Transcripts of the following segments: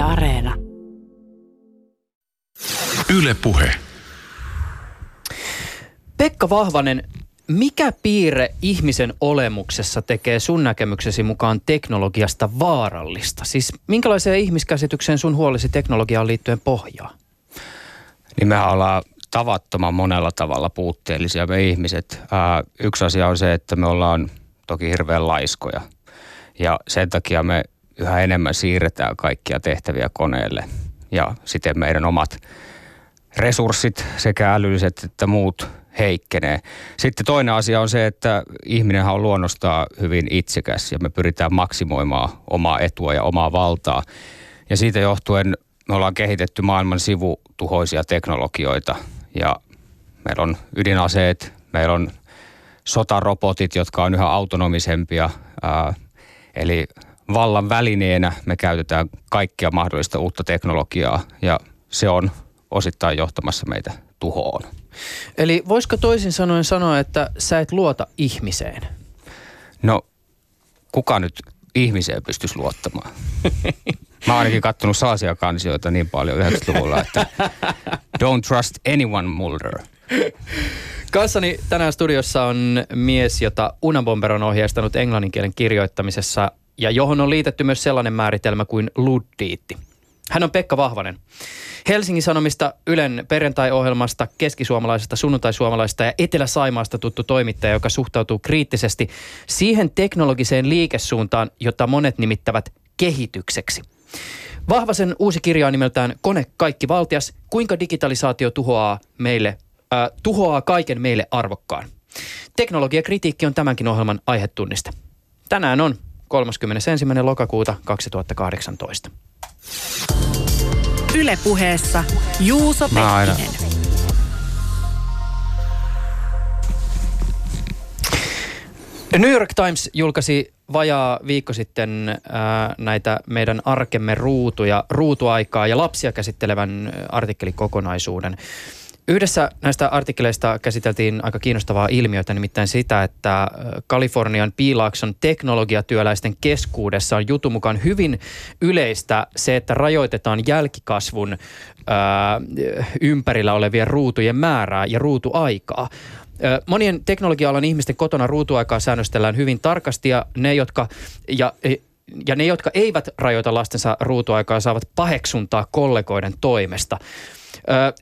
Yle Areena. Yle Puhe. Pekka Vahvanen, mikä piirre ihmisen olemuksessa tekee sun näkemyksesi mukaan teknologiasta vaarallista? Siis minkälaiseen ihmiskäsitykseen sun huolisi teknologiaan liittyen pohjaa? Niin mehän ollaan tavattoman monella tavalla puutteellisia me ihmiset. Ää, yksi asia on se, että me ollaan toki hirveän laiskoja. Ja sen takia me yhä enemmän siirretään kaikkia tehtäviä koneelle. Ja siten meidän omat resurssit, sekä älylliset että muut, heikkenee. Sitten toinen asia on se, että ihminen on luonnostaan hyvin itsekäs ja me pyritään maksimoimaan omaa etua ja omaa valtaa. Ja siitä johtuen me ollaan kehitetty maailman sivutuhoisia teknologioita ja meillä on ydinaseet, meillä on sotarobotit, jotka on yhä autonomisempia. Ää, eli vallan välineenä me käytetään kaikkia mahdollista uutta teknologiaa ja se on osittain johtamassa meitä tuhoon. Eli voisiko toisin sanoen sanoa, että sä et luota ihmiseen? No, kuka nyt ihmiseen pystyisi luottamaan? Mä oon ainakin kattonut sellaisia kansioita niin paljon 90-luvulla, että don't trust anyone, Mulder. Kanssani tänään studiossa on mies, jota Unabomber on ohjeistanut englanninkielen kirjoittamisessa ja johon on liitetty myös sellainen määritelmä kuin luddiitti. Hän on Pekka Vahvanen. Helsingin Sanomista, Ylen perjantai-ohjelmasta, keskisuomalaisesta, sunnuntaisuomalaisesta ja Etelä-Saimaasta tuttu toimittaja, joka suhtautuu kriittisesti siihen teknologiseen liikesuuntaan, jota monet nimittävät kehitykseksi. Vahvasen uusi kirja on nimeltään Kone kaikki valtias, kuinka digitalisaatio tuhoaa meille, äh, tuhoaa kaiken meille arvokkaan. Teknologiakritiikki on tämänkin ohjelman aihetunniste. Tänään on 31. lokakuuta 2018. Ylepuheessa Juuso Mä aina- Pekkinen. New York Times julkaisi vajaa viikko sitten ää, näitä meidän arkemme ruutuja, ruutuaikaa ja lapsia käsittelevän ä, artikkelikokonaisuuden. Yhdessä näistä artikkeleista käsiteltiin aika kiinnostavaa ilmiötä, nimittäin sitä, että ä, Kalifornian piilaakson teknologiatyöläisten keskuudessa on jutun mukaan hyvin yleistä se, että rajoitetaan jälkikasvun ää, ympärillä olevien ruutujen määrää ja ruutuaikaa. Ö, Monien teknologia-alan ihmisten kotona ruutuaikaa säännöstellään hyvin tarkasti ja ne, jotka, ja, ja ne, jotka eivät rajoita lastensa ruutuaikaa, saavat paheksuntaa kollegoiden toimesta.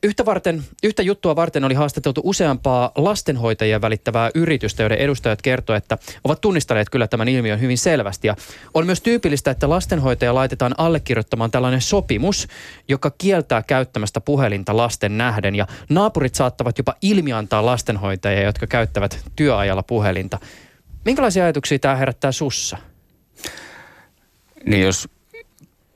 Yhtä, varten, yhtä juttua varten oli haastateltu useampaa lastenhoitajia välittävää yritystä, joiden edustajat kertoivat, että ovat tunnistaneet kyllä tämän ilmiön hyvin selvästi. Ja on myös tyypillistä, että lastenhoitaja laitetaan allekirjoittamaan tällainen sopimus, joka kieltää käyttämästä puhelinta lasten nähden. Ja naapurit saattavat jopa ilmiantaa lastenhoitajia, jotka käyttävät työajalla puhelinta. Minkälaisia ajatuksia tämä herättää sussa? Niin jos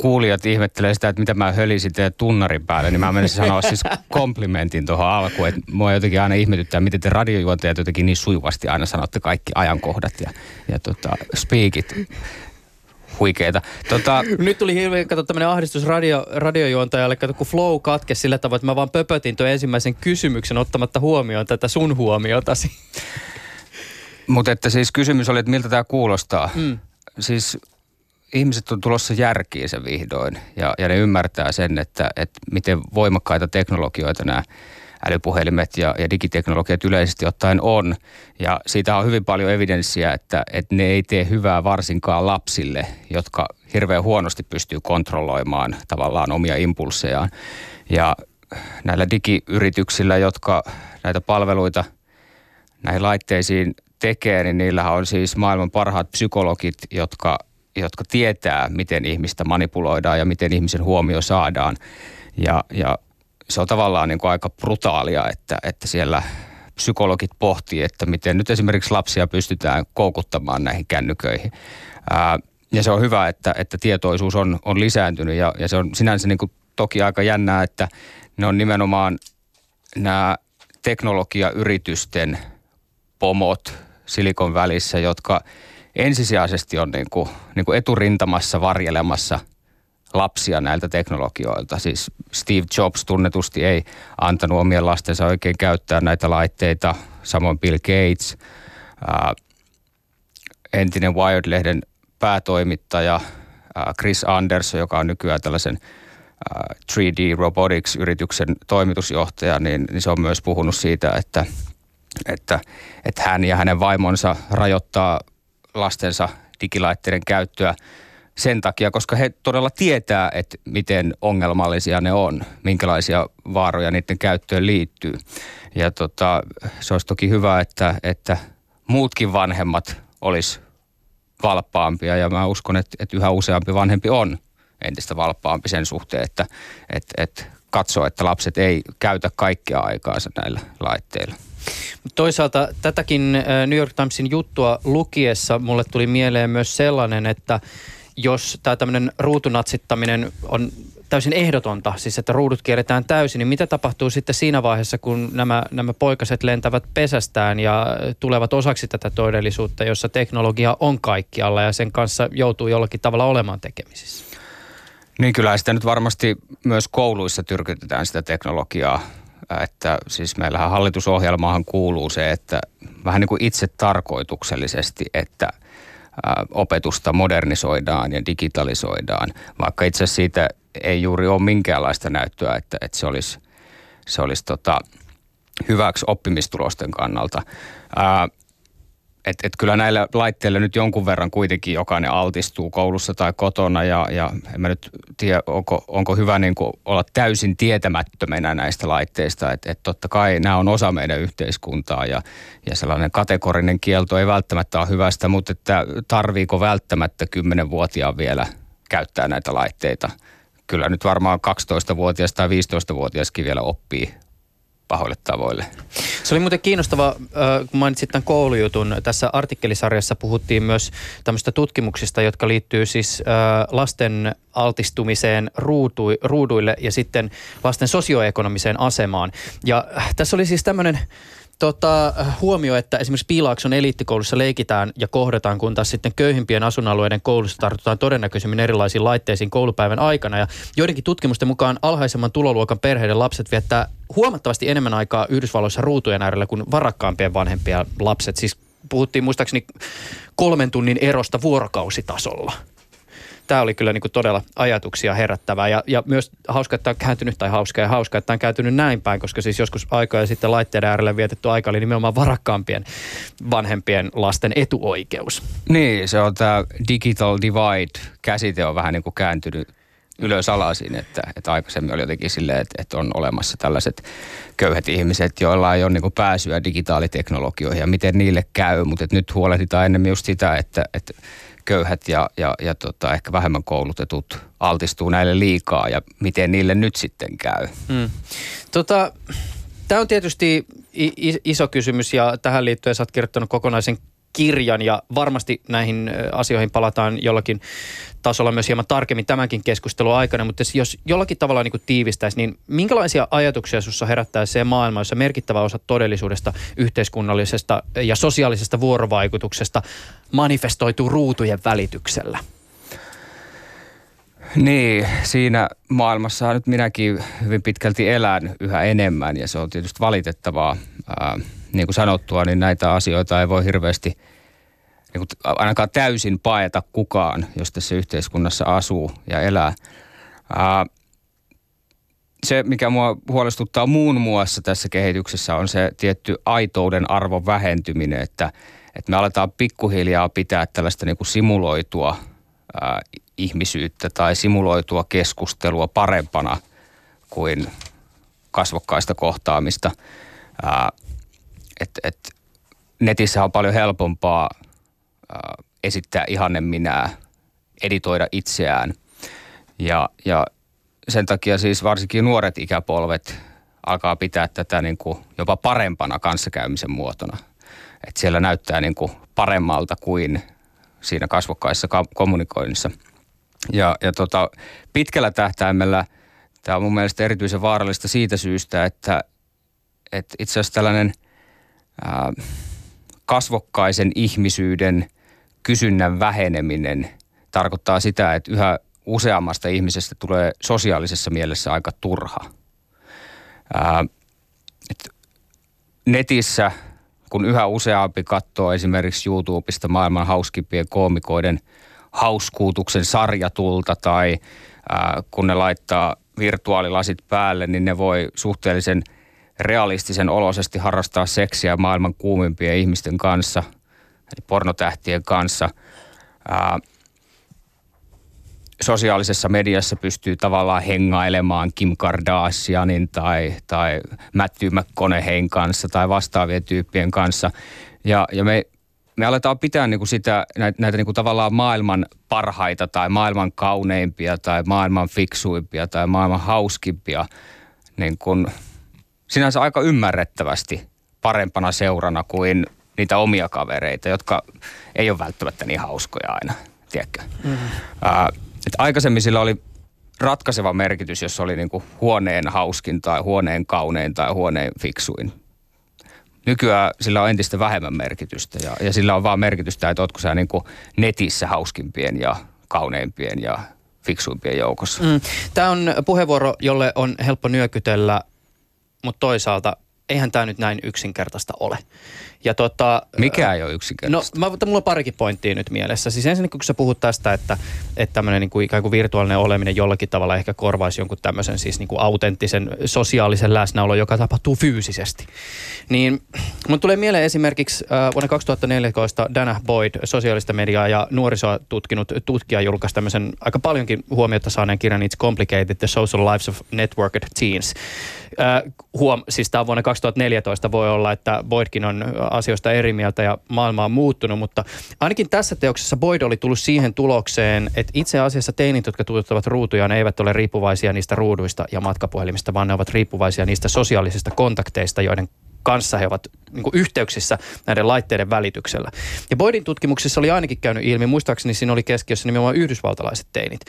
kuulijat ihmettelee sitä, että mitä mä hölisin teidän tunnarin päälle, niin mä menisin sanoa siis komplimentin tuohon alkuun. Että mua jotenkin aina ihmetyttää, miten te radiojuontajat jotenkin niin sujuvasti aina sanotte kaikki ajankohdat ja, ja tota, speakit. Huikeeta. Tota, Nyt tuli hirveä, kato tämmöinen ahdistus radio, radiojuontajalle, kato kun flow katkesi sillä tavoin, että mä vaan pöpötin tuon ensimmäisen kysymyksen ottamatta huomioon tätä sun huomiotasi. mutta että siis kysymys oli, että miltä tämä kuulostaa. Mm. Siis ihmiset on tulossa järkiin se vihdoin ja, ja ne ymmärtää sen, että, että miten voimakkaita teknologioita nämä älypuhelimet ja, ja digiteknologiat yleisesti ottaen on. Ja siitä on hyvin paljon evidenssiä, että, että ne ei tee hyvää varsinkaan lapsille, jotka hirveän huonosti pystyy kontrolloimaan tavallaan omia impulsejaan. Ja näillä digiyrityksillä, jotka näitä palveluita näihin laitteisiin tekee, niin niillähän on siis maailman parhaat psykologit, jotka, jotka tietää, miten ihmistä manipuloidaan ja miten ihmisen huomio saadaan. Ja, ja se on tavallaan niin kuin aika brutaalia, että, että siellä psykologit pohtii, että miten nyt esimerkiksi lapsia pystytään koukuttamaan näihin kännyköihin. Ää, ja se on hyvä, että, että tietoisuus on, on lisääntynyt ja, ja se on sinänsä niin kuin toki aika jännää, että ne on nimenomaan nämä teknologiayritysten pomot Silikon välissä, jotka ensisijaisesti on niin kuin, niin kuin eturintamassa varjelemassa lapsia näiltä teknologioilta. Siis Steve Jobs tunnetusti ei antanut omien lastensa oikein käyttää näitä laitteita, samoin Bill Gates, ää, entinen Wired-lehden päätoimittaja Chris Anderson, joka on nykyään tällaisen 3D Robotics-yrityksen toimitusjohtaja, niin, niin se on myös puhunut siitä, että, että, että hän ja hänen vaimonsa rajoittaa lastensa digilaitteiden käyttöä sen takia, koska he todella tietää, että miten ongelmallisia ne on, minkälaisia vaaroja niiden käyttöön liittyy. Ja tota, se olisi toki hyvä, että, että muutkin vanhemmat olisi valppaampia ja mä uskon, että, että yhä useampi vanhempi on entistä valppaampi sen suhteen, että, että, että katsoo, että lapset ei käytä kaikkea aikaansa näillä laitteilla. Toisaalta tätäkin äh, New York Timesin juttua lukiessa mulle tuli mieleen myös sellainen, että jos tämä tämmöinen ruutunatsittaminen on täysin ehdotonta, siis että ruudut kierretään täysin, niin mitä tapahtuu sitten siinä vaiheessa, kun nämä, nämä poikaset lentävät pesästään ja tulevat osaksi tätä todellisuutta, jossa teknologia on kaikkialla ja sen kanssa joutuu jollakin tavalla olemaan tekemisissä? Niin kyllä sitä nyt varmasti myös kouluissa tyrkytetään sitä teknologiaa, että siis meillähän hallitusohjelmaahan kuuluu se, että vähän niin kuin itse tarkoituksellisesti, että opetusta modernisoidaan ja digitalisoidaan, vaikka itse asiassa siitä ei juuri ole minkäänlaista näyttöä, että, että se olisi, se olisi tota, hyväksi oppimistulosten kannalta. Ää, et, et kyllä näillä laitteilla nyt jonkun verran kuitenkin jokainen altistuu koulussa tai kotona ja, ja en mä nyt tiedä, onko, onko hyvä niin kuin olla täysin tietämättömänä näistä laitteista. Että et totta kai nämä on osa meidän yhteiskuntaa ja, ja sellainen kategorinen kielto ei välttämättä ole hyvästä, mutta että tarviiko välttämättä 10-vuotiaan vielä käyttää näitä laitteita. Kyllä nyt varmaan 12-vuotias tai 15-vuotiaskin vielä oppii pahoille tavoille. Se oli muuten kiinnostava, kun mainitsit tämän koulujutun. Tässä artikkelisarjassa puhuttiin myös tämmöistä tutkimuksista, jotka liittyy siis lasten altistumiseen ruuduille ja sitten lasten sosioekonomiseen asemaan. Ja tässä oli siis tämmöinen tota, huomio, että esimerkiksi Piilaakson eliittikoulussa leikitään ja kohdataan, kun taas sitten köyhimpien asuinalueiden koulussa tartutaan todennäköisemmin erilaisiin laitteisiin koulupäivän aikana. Ja joidenkin tutkimusten mukaan alhaisemman tuloluokan perheiden lapset viettää huomattavasti enemmän aikaa Yhdysvalloissa ruutujen äärellä kuin varakkaampien vanhempien lapset. Siis puhuttiin muistaakseni kolmen tunnin erosta vuorokausitasolla tämä oli kyllä niin kuin todella ajatuksia herättävää ja, ja myös hauska, että tämä on kääntynyt, tai hauska ja hauska, että tämä on kääntynyt näin päin, koska siis joskus aikoja sitten laitteiden äärellä vietetty aika oli nimenomaan varakkaampien vanhempien lasten etuoikeus. Niin, se on tämä digital divide-käsite on vähän niin kuin kääntynyt ylös alasin, että, että aikaisemmin oli jotenkin silleen, että, että on olemassa tällaiset köyhät ihmiset, joilla ei ole niin pääsyä digitaaliteknologioihin ja miten niille käy, mutta nyt huolehditaan enemmän just sitä, että, että köyhät ja, ja, ja tota, ehkä vähemmän koulutetut altistuu näille liikaa ja miten niille nyt sitten käy? Mm. Tota, Tämä on tietysti iso kysymys ja tähän liittyen sä oot kirjoittanut kokonaisen kirjan ja varmasti näihin asioihin palataan jollakin tasolla myös hieman tarkemmin tämänkin keskustelun aikana, mutta jos jollakin tavalla niin kuin tiivistäisi, niin minkälaisia ajatuksia sinussa herättää se maailma, jossa merkittävä osa todellisuudesta, yhteiskunnallisesta ja sosiaalisesta vuorovaikutuksesta manifestoituu ruutujen välityksellä? Niin, siinä maailmassa nyt minäkin hyvin pitkälti elän yhä enemmän ja se on tietysti valitettavaa. Ää, niin kuin sanottua, niin näitä asioita ei voi hirveästi niin kuin ainakaan täysin paeta kukaan, jos tässä yhteiskunnassa asuu ja elää. Ää, se, mikä mua huolestuttaa muun muassa tässä kehityksessä, on se tietty aitouden arvon vähentyminen, että, että me aletaan pikkuhiljaa pitää tällaista niin kuin simuloitua ää, ihmisyyttä tai simuloitua keskustelua parempana kuin kasvokkaista kohtaamista. Ää, et, et netissä on paljon helpompaa ää, esittää ihanne minää, editoida itseään. Ja, ja sen takia siis varsinkin nuoret ikäpolvet alkaa pitää tätä niin kuin jopa parempana kanssakäymisen muotona. Että siellä näyttää niin kuin paremmalta kuin siinä kasvokkaissa kommunikoinnissa. Ja, ja tota, pitkällä tähtäimellä tämä on mun mielestä erityisen vaarallista siitä syystä, että, että itse asiassa tällainen – kasvokkaisen ihmisyyden kysynnän väheneminen tarkoittaa sitä, että yhä useammasta ihmisestä tulee sosiaalisessa mielessä aika turha. Netissä, kun yhä useampi katsoo esimerkiksi YouTubesta maailman hauskimpien koomikoiden hauskuutuksen sarjatulta tai kun ne laittaa virtuaalilasit päälle, niin ne voi suhteellisen realistisen olosesti harrastaa seksiä maailman kuumimpien ihmisten kanssa, eli pornotähtien kanssa. Ää, sosiaalisessa mediassa pystyy tavallaan hengailemaan Kim Kardashianin tai, tai Matthew McConaughey kanssa tai vastaavien tyyppien kanssa. Ja, ja me, me aletaan pitää niin kuin sitä, näitä, näitä niin kuin tavallaan maailman parhaita tai maailman kauneimpia tai maailman fiksuimpia tai maailman hauskimpia niin kuin sinänsä aika ymmärrettävästi parempana seurana kuin niitä omia kavereita, jotka ei ole välttämättä niin hauskoja aina, tiedätkö? Mm-hmm. Uh, et aikaisemmin sillä oli ratkaiseva merkitys, jos oli niinku huoneen hauskin tai huoneen kaunein tai huoneen fiksuin. Nykyään sillä on entistä vähemmän merkitystä ja, ja sillä on vaan merkitystä, että ootko sä niinku netissä hauskimpien ja kauneimpien ja fiksuimpien joukossa. Mm. Tämä on puheenvuoro, jolle on helppo nyökytellä, mutta toisaalta eihän tämä nyt näin yksinkertaista ole. Ja tota, Mikä ei ole yksinkertaista? No, mä, mulla on parikin pointtia nyt mielessä. Siis ensinnäkin, kun sä puhut tästä, että, että tämmöinen niin kuin, ikään kuin virtuaalinen oleminen jollakin tavalla ehkä korvaisi jonkun tämmöisen siis niin kuin autenttisen sosiaalisen läsnäolo, joka tapahtuu fyysisesti. Niin mun tulee mieleen esimerkiksi äh, vuonna 2014 Dana Boyd, sosiaalista mediaa ja nuorisoa tutkinut tutkija julkaisi tämmöisen aika paljonkin huomiota saaneen kirjan It's Complicated, The Social Lives of Networked Teens. Äh, huom, siis tämä on vuonna 2014, voi olla, että Boydkin on asioista eri mieltä ja maailma on muuttunut, mutta ainakin tässä teoksessa Boyd oli tullut siihen tulokseen, että itse asiassa teinit, jotka tuottavat ne eivät ole riippuvaisia niistä ruuduista ja matkapuhelimista, vaan ne ovat riippuvaisia niistä sosiaalisista kontakteista, joiden kanssa he ovat niin kuin yhteyksissä näiden laitteiden välityksellä. Ja Boydin tutkimuksessa oli ainakin käynyt ilmi, muistaakseni siinä oli keskiössä nimenomaan yhdysvaltalaiset teinit,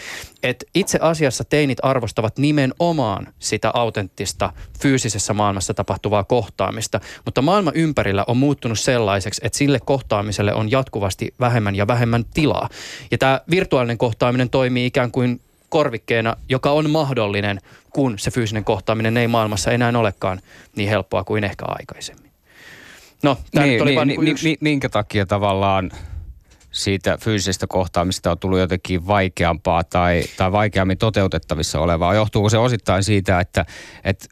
että itse asiassa teinit arvostavat nimenomaan sitä autenttista fyysisessä maailmassa tapahtuvaa kohtaamista, mutta maailma ympärillä on muuttunut sellaiseksi, että sille kohtaamiselle on jatkuvasti vähemmän ja vähemmän tilaa. Ja tämä virtuaalinen kohtaaminen toimii ikään kuin korvikkeena, joka on mahdollinen, kun se fyysinen kohtaaminen ei maailmassa enää olekaan niin helppoa kuin ehkä aikaisemmin. No, tämä niin, oli niin, vain niin, yksi... niin, minkä takia tavallaan siitä fyysisestä kohtaamista on tullut jotenkin vaikeampaa tai, tai vaikeammin toteutettavissa olevaa? Johtuuko se osittain siitä, että, että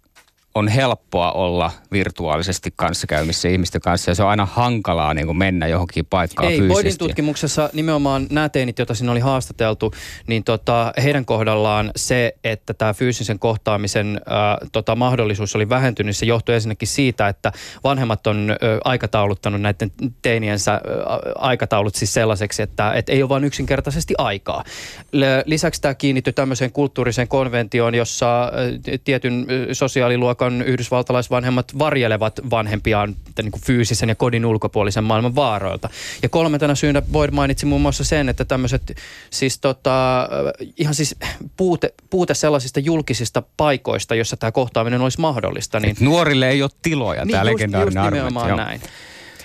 on helppoa olla virtuaalisesti kanssakäymissä ihmisten kanssa ja se on aina hankalaa niin kuin mennä johonkin paikkaan Ei, fyysisesti. Boydin tutkimuksessa nimenomaan nämä teinit, joita siinä oli haastateltu, niin tota, heidän kohdallaan se, että tämä fyysisen kohtaamisen äh, tota, mahdollisuus oli vähentynyt, se johtui ensinnäkin siitä, että vanhemmat on äh, aikatauluttanut näiden teiniensä äh, aikataulut siis sellaiseksi, että et ei ole vain yksinkertaisesti aikaa. Lisäksi tämä kiinnittyi tämmöiseen kulttuuriseen konventioon, jossa äh, tietyn äh, sosiaaliluokan luokan yhdysvaltalaisvanhemmat varjelevat vanhempiaan niin kuin fyysisen ja kodin ulkopuolisen maailman vaaroilta. Ja kolmantena syynä Boyd mainitsi muun muassa sen, että tämmöiset siis tota, ihan siis puute, puute sellaisista julkisista paikoista, jossa tämä kohtaaminen olisi mahdollista. Niin, nuorille ei ole tiloja, niin tämä just, legendaarinen just nimenomaan näin.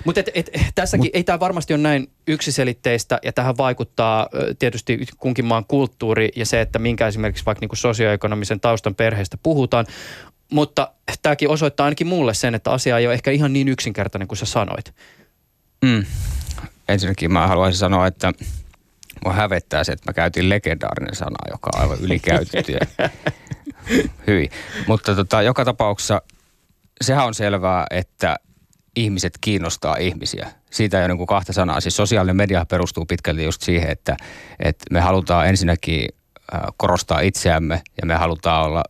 Mutta et, et, tässäkin Mut, ei tämä varmasti ole näin yksiselitteistä ja tähän vaikuttaa tietysti kunkin maan kulttuuri ja se, että minkä esimerkiksi vaikka niin sosioekonomisen taustan perheestä puhutaan. Mutta tämäkin osoittaa ainakin mulle sen, että asia ei ole ehkä ihan niin yksinkertainen kuin sä sanoit. Mm. Ensinnäkin mä haluaisin sanoa, että mua hävettää se, että mä käytin legendaarinen sana, joka on aivan ylikäytetty. Hyi. Mutta tota, joka tapauksessa sehän on selvää, että ihmiset kiinnostaa ihmisiä. Siitä ei ole niin kahta sanaa. Siis sosiaalinen media perustuu pitkälti just siihen, että, että me halutaan ensinnäkin korostaa itseämme ja me halutaan olla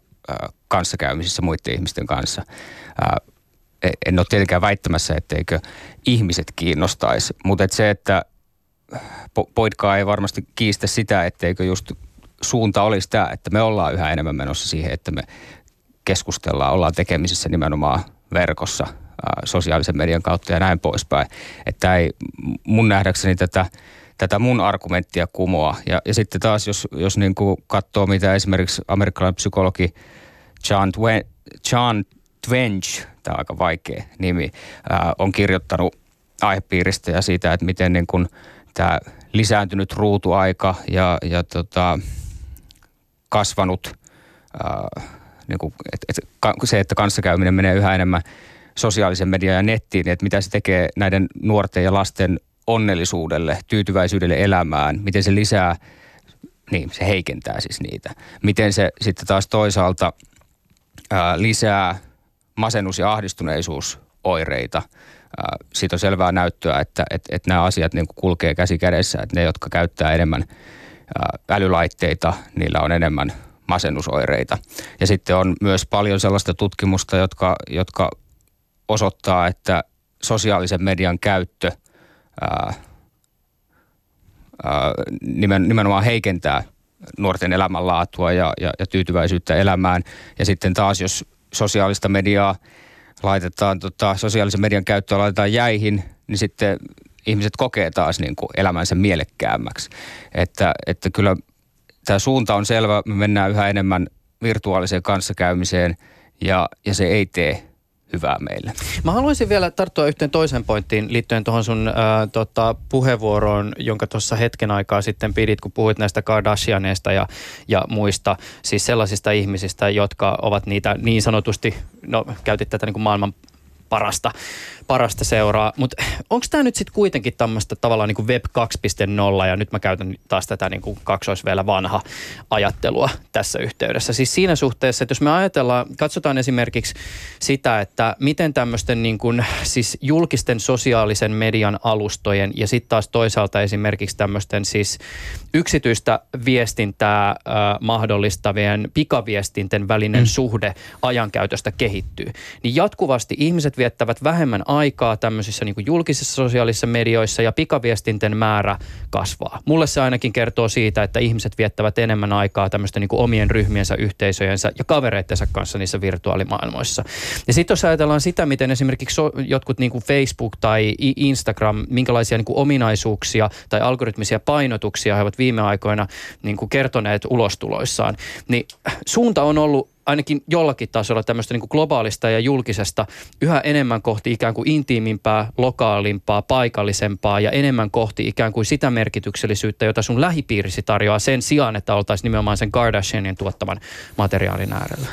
kanssakäymisissä muiden ihmisten kanssa. E, en ole tietenkään väittämässä, etteikö ihmiset kiinnostaisi, mutta et se, että Poidkaa ei varmasti kiistä sitä, etteikö just suunta olisi tämä, että me ollaan yhä enemmän menossa siihen, että me keskustellaan, ollaan tekemisissä nimenomaan verkossa, sosiaalisen median kautta ja näin poispäin. Että ei mun nähdäkseni tätä, tätä mun argumenttia kumoa. Ja, ja sitten taas, jos, jos niin kuin katsoo, mitä esimerkiksi amerikkalainen psykologi John, Twen, John Twench, tämä on aika vaikea nimi, ää, on kirjoittanut aihepiiristä ja siitä, että miten niin kuin tämä lisääntynyt ruutuaika ja, ja tota, kasvanut ää, niin kuin, et, et, se, että kanssakäyminen menee yhä enemmän sosiaalisen median ja nettiin, että mitä se tekee näiden nuorten ja lasten onnellisuudelle, tyytyväisyydelle elämään, miten se lisää, niin se heikentää siis niitä. Miten se sitten taas toisaalta ää, lisää masennus- ja ahdistuneisuusoireita. Ää, siitä on selvää näyttöä, että, että, että nämä asiat niin kulkee käsi kädessä, että ne, jotka käyttää enemmän ää, älylaitteita, niillä on enemmän masennusoireita. Ja sitten on myös paljon sellaista tutkimusta, jotka, jotka osoittaa, että sosiaalisen median käyttö ää, ää, nimen, nimenomaan heikentää nuorten elämänlaatua ja, ja, ja tyytyväisyyttä elämään. Ja sitten taas, jos sosiaalista mediaa laitetaan, tota, sosiaalisen median käyttöä laitetaan jäihin, niin sitten ihmiset kokee taas niin kuin elämänsä mielekkäämmäksi. Että, että kyllä tämä suunta on selvä, me mennään yhä enemmän virtuaaliseen kanssakäymiseen ja, ja se ei tee hyvää meille. Mä haluaisin vielä tarttua yhteen toiseen pointtiin liittyen tuohon sun ää, tota, puheenvuoroon, jonka tuossa hetken aikaa sitten pidit, kun puhuit näistä Kardashianeista ja, ja muista, siis sellaisista ihmisistä, jotka ovat niitä niin sanotusti, no käytit tätä niin kuin maailman parasta, parasta seuraa. Mutta onko tämä nyt sitten kuitenkin tämmöistä tavallaan niin kuin Web 2.0 ja nyt mä käytän taas tätä niin kuin kaksois vielä vanha ajattelua tässä yhteydessä. Siis siinä suhteessa, että jos me ajatellaan, katsotaan esimerkiksi sitä, että miten tämmöisten niin kuin, siis julkisten sosiaalisen median alustojen ja sitten taas toisaalta esimerkiksi tämmöisten siis yksityistä viestintää äh, mahdollistavien pikaviestinten välinen mm. suhde ajankäytöstä kehittyy, niin jatkuvasti ihmiset viettävät vähemmän aikaa tämmöisissä niin julkisissa sosiaalisissa medioissa ja pikaviestinten määrä kasvaa. Mulle se ainakin kertoo siitä, että ihmiset viettävät enemmän aikaa tämmöisten niin omien ryhmiensä, yhteisöjensä ja kavereittensa kanssa niissä virtuaalimaailmoissa. Ja sitten jos ajatellaan sitä, miten esimerkiksi so, jotkut niin Facebook tai Instagram, minkälaisia niin ominaisuuksia tai algoritmisia painotuksia he ovat viime aikoina niin kertoneet ulostuloissaan, niin suunta on ollut ainakin jollakin tasolla tämmöistä niin kuin globaalista ja julkisesta yhä enemmän kohti ikään kuin intiimimpää, lokaalimpaa, paikallisempaa ja enemmän kohti ikään kuin sitä merkityksellisyyttä, jota sun lähipiirisi tarjoaa sen sijaan, että oltaisiin nimenomaan sen Kardashianin tuottaman materiaalin äärellä.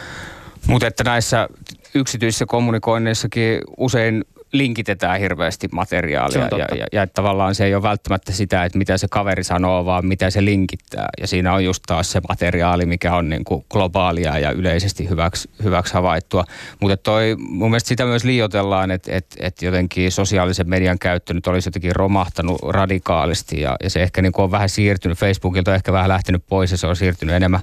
Mutta että näissä yksityisissä kommunikoinneissakin usein linkitetään hirveästi materiaalia ja, ja, ja tavallaan se ei ole välttämättä sitä, että mitä se kaveri sanoo, vaan mitä se linkittää. Ja siinä on just taas se materiaali, mikä on niin kuin globaalia ja yleisesti hyväksi, hyväksi havaittua. Mutta toi, mun mielestä sitä myös liioitellaan, että, että, että jotenkin sosiaalisen median käyttö nyt olisi jotenkin romahtanut radikaalisti ja, ja se ehkä niin kuin on vähän siirtynyt. Facebookilta on ehkä vähän lähtenyt pois ja se on siirtynyt enemmän.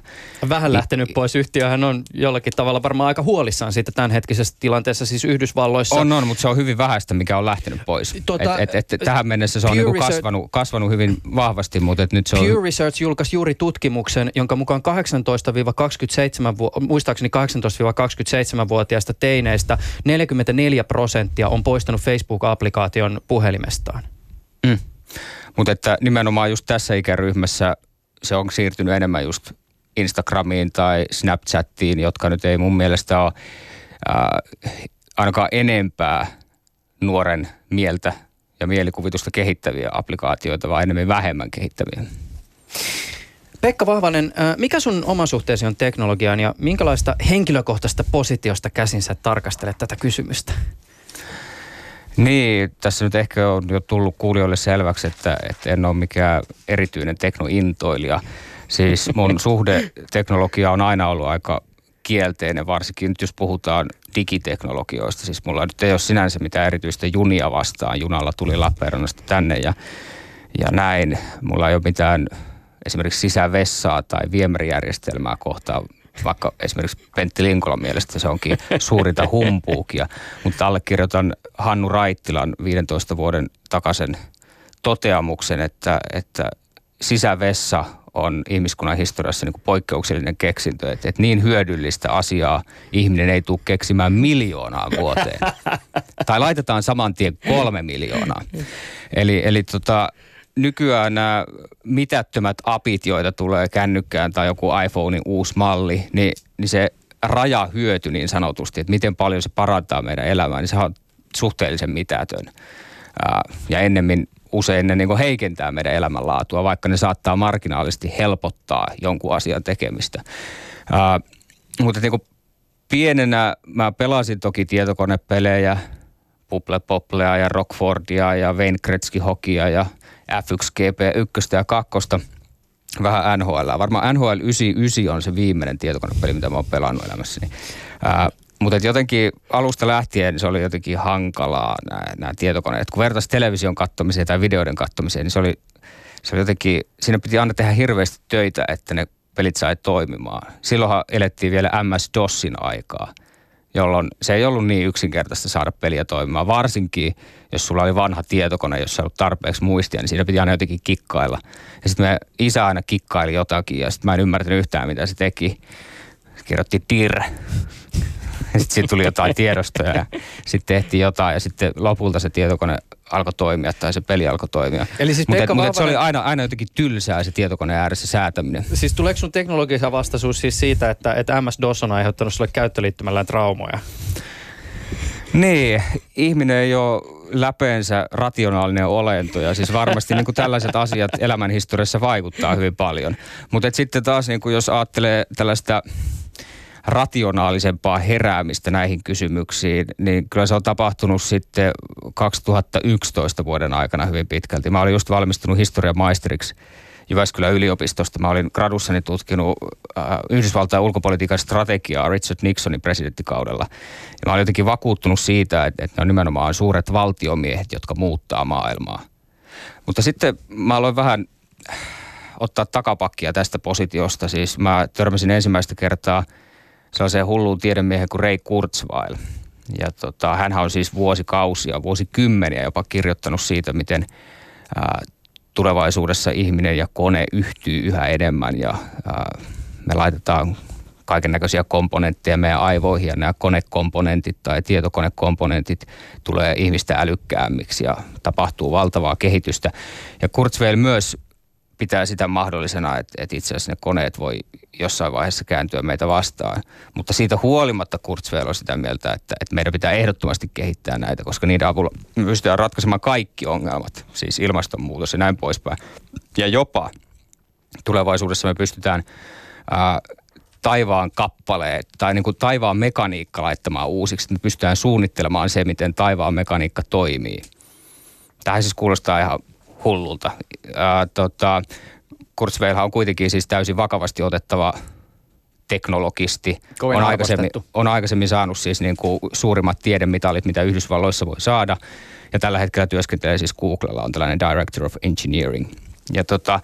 Vähän lähtenyt pois. Yhtiöhän on jollakin tavalla varmaan aika huolissaan siitä tämänhetkisestä tilanteessa siis Yhdysvalloissa. On, on, mutta se on hyvin vähäistä, mikä on lähtenyt pois. Tuota, et, et, et, tähän mennessä se on niinku kasvanut, kasvanut hyvin vahvasti, mutta et nyt se on... Pew Research julkaisi juuri tutkimuksen, jonka mukaan 18-27, vu- muistaakseni 18-27-vuotiaista teineistä 44 prosenttia on poistanut Facebook-applikaation puhelimestaan. Mm. Mutta että nimenomaan just tässä ikäryhmässä se on siirtynyt enemmän just Instagramiin tai Snapchattiin, jotka nyt ei mun mielestä ole äh, ainakaan enempää nuoren mieltä ja mielikuvitusta kehittäviä applikaatioita, vaan enemmän vähemmän kehittäviä. Pekka Vahvanen, mikä sun oma suhteesi on teknologiaan ja minkälaista henkilökohtaista positiosta käsin sä tarkastelet tätä kysymystä? Niin, tässä nyt ehkä on jo tullut kuulijoille selväksi, että, että en ole mikään erityinen teknointoilija. Siis mun suhde teknologia on aina ollut aika kielteinen, varsinkin nyt jos puhutaan digiteknologioista. Siis mulla nyt ei ole sinänsä mitään erityistä junia vastaan. Junalla tuli Lappeenrannasta tänne ja, ja näin. Mulla ei ole mitään esimerkiksi sisävessaa tai viemärijärjestelmää kohtaan vaikka esimerkiksi Pentti Linkolan mielestä se onkin suurinta humpuukia, mutta allekirjoitan Hannu Raittilan 15 vuoden takaisen toteamuksen, että, että sisävessa on ihmiskunnan historiassa niin kuin poikkeuksellinen keksintö. Että, että niin hyödyllistä asiaa ihminen ei tule keksimään miljoonaa vuoteen. tai laitetaan saman tien kolme miljoonaa. Eli, eli tota, nykyään nämä mitättömät apit, joita tulee kännykkään tai joku iPhonein uusi malli, niin, niin se rajahyöty niin sanotusti, että miten paljon se parantaa meidän elämää, niin se on suhteellisen mitätön. Ja ennemmin usein ne niin heikentää meidän elämänlaatua, vaikka ne saattaa marginaalisesti helpottaa jonkun asian tekemistä. Ää, mutta niin kuin pienenä mä pelasin toki tietokonepelejä, Puple Poplea ja Rockfordia ja Wayne Gretzky Hokia ja F1 GP1 ja 2 vähän NHL. Varmaan NHL 99 on se viimeinen tietokonepeli, mitä mä oon pelannut elämässäni. Ää, mutta jotenkin alusta lähtien se oli jotenkin hankalaa nämä tietokoneet. Kun vertaisi television kattomiseen tai videoiden kattomiseen, niin se oli, se oli jotenkin, siinä piti aina tehdä hirveästi töitä, että ne pelit sai toimimaan. Silloinhan elettiin vielä MS-DOSin aikaa, jolloin se ei ollut niin yksinkertaista saada peliä toimimaan. Varsinkin, jos sulla oli vanha tietokone, jossa ei ollut tarpeeksi muistia, niin siinä piti aina jotenkin kikkailla. Ja sitten me isä aina kikkaili jotakin ja sitten mä en ymmärtänyt yhtään, mitä se teki. Kirjoitti dir sitten siitä tuli jotain tiedostoja ja sitten tehtiin jotain ja sitten lopulta se tietokone alkoi toimia tai se peli alkoi toimia. Eli siis mutta mut se oli aina, aina jotenkin tylsää se tietokone ääressä säätäminen. Siis tuleeko sun teknologisen vastaisuus siis siitä, että, että MS-DOS on aiheuttanut sulle käyttöliittymällään traumoja? Niin, ihminen ei ole läpeensä rationaalinen olento ja siis varmasti niin kuin tällaiset asiat elämänhistoriassa vaikuttaa hyvin paljon. Mutta sitten taas niin kuin jos ajattelee tällaista rationaalisempaa heräämistä näihin kysymyksiin, niin kyllä se on tapahtunut sitten 2011 vuoden aikana hyvin pitkälti. Mä olin just valmistunut historian maisteriksi Jyväskylän yliopistosta. Mä olin gradussani tutkinut äh, Yhdysvaltain ulkopolitiikan strategiaa Richard Nixonin presidenttikaudella. Ja mä olin jotenkin vakuuttunut siitä, että, että ne on nimenomaan suuret valtiomiehet, jotka muuttaa maailmaa. Mutta sitten mä aloin vähän ottaa takapakkia tästä positiosta. Siis mä törmäsin ensimmäistä kertaa – sellaiseen hulluun tiedemiehen kuin Ray Kurzweil. Ja tota, hän on siis vuosikausia, vuosikymmeniä jopa kirjoittanut siitä, miten ää, tulevaisuudessa ihminen ja kone yhtyy yhä enemmän ja ää, me laitetaan kaiken näköisiä komponentteja meidän aivoihin ja nämä konekomponentit tai tietokonekomponentit tulee ihmistä älykkäämmiksi ja tapahtuu valtavaa kehitystä. Ja Kurzweil myös pitää sitä mahdollisena, että, että itse asiassa ne koneet voi jossain vaiheessa kääntyä meitä vastaan. Mutta siitä huolimatta Kurzweil on sitä mieltä, että, että meidän pitää ehdottomasti kehittää näitä, koska niiden avulla me pystytään ratkaisemaan kaikki ongelmat, siis ilmastonmuutos ja näin poispäin. Ja jopa tulevaisuudessa me pystytään ää, taivaan kappaleet tai niin kuin taivaan mekaniikka laittamaan uusiksi. Me pystytään suunnittelemaan se, miten taivaan mekaniikka toimii. Tähän siis kuulostaa ihan hullulta. Ää, tota, Kurzweil on kuitenkin siis täysin vakavasti otettava teknologisti. on aikaisemmin, on aikaisemmin saanut siis niin kuin suurimmat tiedemitalit, mitä Yhdysvalloissa voi saada. Ja tällä hetkellä työskentelee siis Googlella, on tällainen Director of Engineering. Ja tota,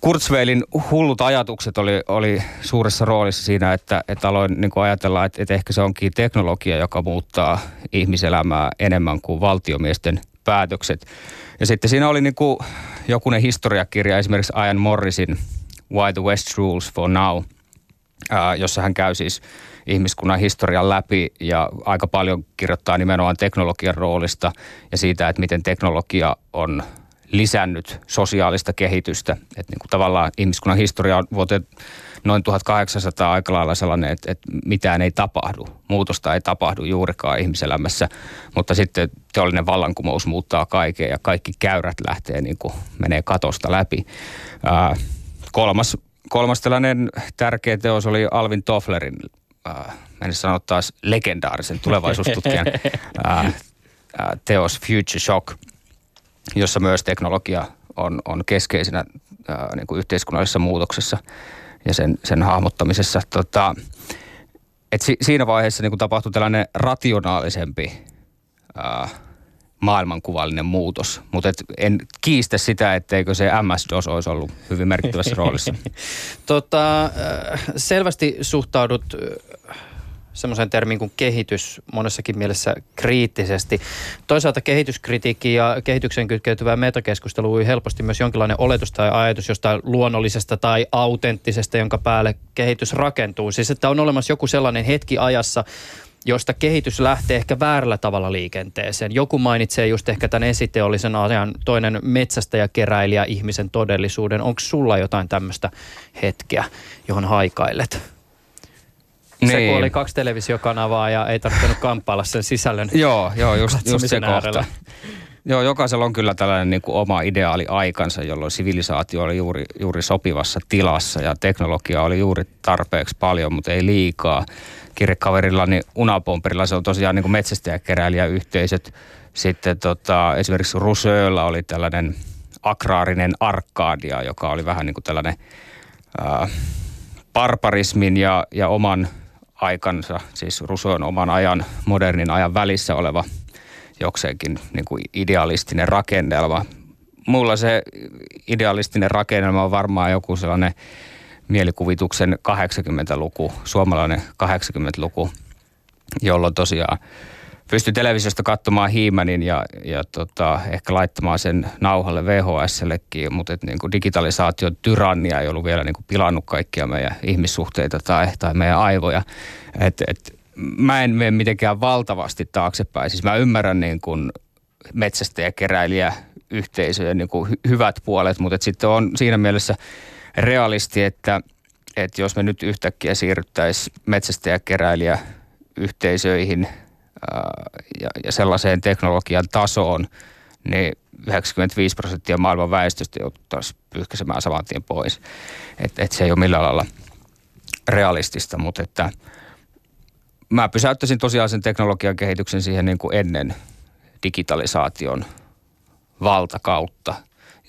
Kurzweilin hullut ajatukset oli, oli suuressa roolissa siinä, että, että aloin niin kuin ajatella, että, että ehkä se onkin teknologia, joka muuttaa ihmiselämää enemmän kuin valtiomiesten päätökset. Ja sitten siinä oli niin kuin jokunen historiakirja, esimerkiksi Ian Morrisin Why the West Rules for Now, jossa hän käy siis ihmiskunnan historian läpi ja aika paljon kirjoittaa nimenomaan teknologian roolista ja siitä, että miten teknologia on lisännyt sosiaalista kehitystä. Että niin kuin tavallaan ihmiskunnan historia on vuoteen noin 1800 aika lailla sellainen, että, että mitään ei tapahdu. Muutosta ei tapahdu juurikaan ihmiselämässä, mutta sitten teollinen vallankumous muuttaa kaiken ja kaikki käyrät lähtee niin kuin menee katosta läpi. Ää, kolmas, kolmas tällainen tärkeä teos oli Alvin Tofflerin, ää, en sano taas legendaarisen tulevaisuustutkijan ää, ää, teos Future Shock, jossa myös teknologia on, on keskeisenä ää, niin kuin yhteiskunnallisessa muutoksessa – ja sen, sen hahmottamisessa. Tota, et si, siinä vaiheessa niin tapahtui tällainen rationaalisempi ää, maailmankuvallinen muutos, mutta en kiistä sitä, etteikö se MS-DOS olisi ollut hyvin merkittävässä roolissa. tota, selvästi suhtaudut semmoisen termin kuin kehitys monessakin mielessä kriittisesti. Toisaalta kehityskritiikki ja kehityksen kytkeytyvä metakeskustelu on helposti myös jonkinlainen oletus tai ajatus jostain luonnollisesta tai autenttisesta, jonka päälle kehitys rakentuu. Siis että on olemassa joku sellainen hetki ajassa, josta kehitys lähtee ehkä väärällä tavalla liikenteeseen. Joku mainitsee just ehkä tämän esiteollisen asian, toinen metsästäjä, keräilijä, ihmisen todellisuuden. Onko sulla jotain tämmöistä hetkeä, johon haikailet? Niin. Se, kun oli kaksi televisiokanavaa ja ei tarvinnut kamppailla sen sisällön Joo, joo just, just se kohta. Joo, jokaisella on kyllä tällainen niin kuin oma ideaali aikansa, jolloin sivilisaatio oli juuri, juuri sopivassa tilassa ja teknologia oli juuri tarpeeksi paljon, mutta ei liikaa. Kirjekaverillani Unapomperilla se on tosiaan niin kuin metsästäjäkeräilijäyhteisöt. Sitten tota, esimerkiksi Rousseaulla oli tällainen akraarinen arkaadia, joka oli vähän niin kuin tällainen ää, barbarismin ja, ja oman aikansa, siis Rousseau'n oman ajan, modernin ajan välissä oleva – jokseenkin niin kuin idealistinen rakennelma. Mulla se idealistinen rakennelma on varmaan joku sellainen mielikuvituksen 80-luku, suomalainen 80-luku, jolloin tosiaan pystyi televisiosta katsomaan Hiimanin ja, ja tota, ehkä laittamaan sen nauhalle VHSllekin, mutta et, niin kuin digitalisaation tyrannia ei ollut vielä niin kuin pilannut kaikkia meidän ihmissuhteita tai, tai meidän aivoja. Et, et, mä en mene mitenkään valtavasti taaksepäin. Siis mä ymmärrän niin kuin metsästäjäkeräilijä yhteisöjen niin kuin hy- hyvät puolet, mutta sitten on siinä mielessä realisti, että, että jos me nyt yhtäkkiä siirryttäisiin metsästäjäkeräilijä yhteisöihin ja, ja sellaiseen teknologian tasoon, niin 95 prosenttia maailman väestöstä joutuisi pyyhkäisemään saman tien pois. Että et se ei ole millään lailla realistista, mutta että – mä pysäyttäisin tosiaan sen teknologian kehityksen siihen niin kuin ennen digitalisaation valtakautta.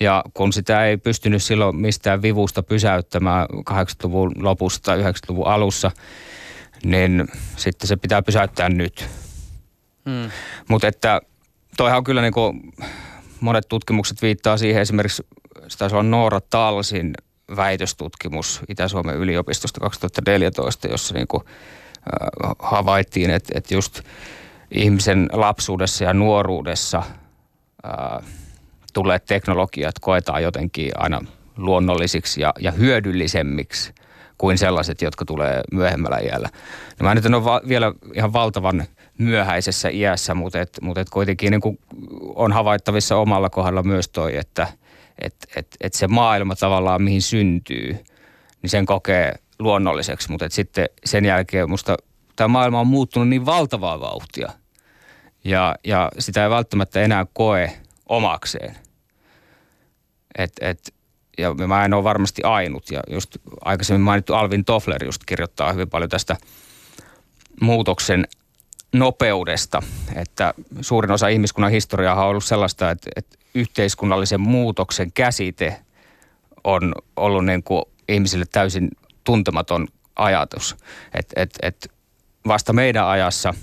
Ja kun sitä ei pystynyt silloin mistään vivusta pysäyttämään 80-luvun lopusta 90-luvun alussa, niin sitten se pitää pysäyttää nyt. Hmm. Mutta että toihan on kyllä niin kuin monet tutkimukset viittaa siihen esimerkiksi, se taisi olla Noora Talsin väitöstutkimus Itä-Suomen yliopistosta 2014, jossa niin kuin havaittiin, että, että just ihmisen lapsuudessa ja nuoruudessa ää, tulleet teknologiat koetaan jotenkin aina luonnollisiksi ja, ja hyödyllisemmiksi kuin sellaiset, jotka tulee myöhemmällä iällä. No mä nyt en ole va- vielä ihan valtavan myöhäisessä iässä, mutta, et, mutta et kuitenkin niin kuin on havaittavissa omalla kohdalla myös toi, että et, et, et se maailma tavallaan mihin syntyy, niin sen kokee luonnolliseksi, mutta et sitten sen jälkeen musta tämä maailma on muuttunut niin valtavaa vauhtia. Ja, ja sitä ei välttämättä enää koe omakseen. Et, et, ja mä en ole varmasti ainut. Ja just aikaisemmin mainittu Alvin Toffler just kirjoittaa hyvin paljon tästä muutoksen nopeudesta, että suurin osa ihmiskunnan historiaa on ollut sellaista, että, että yhteiskunnallisen muutoksen käsite on ollut niin kuin ihmisille täysin tuntematon ajatus. Että et, et vasta meidän ajassa,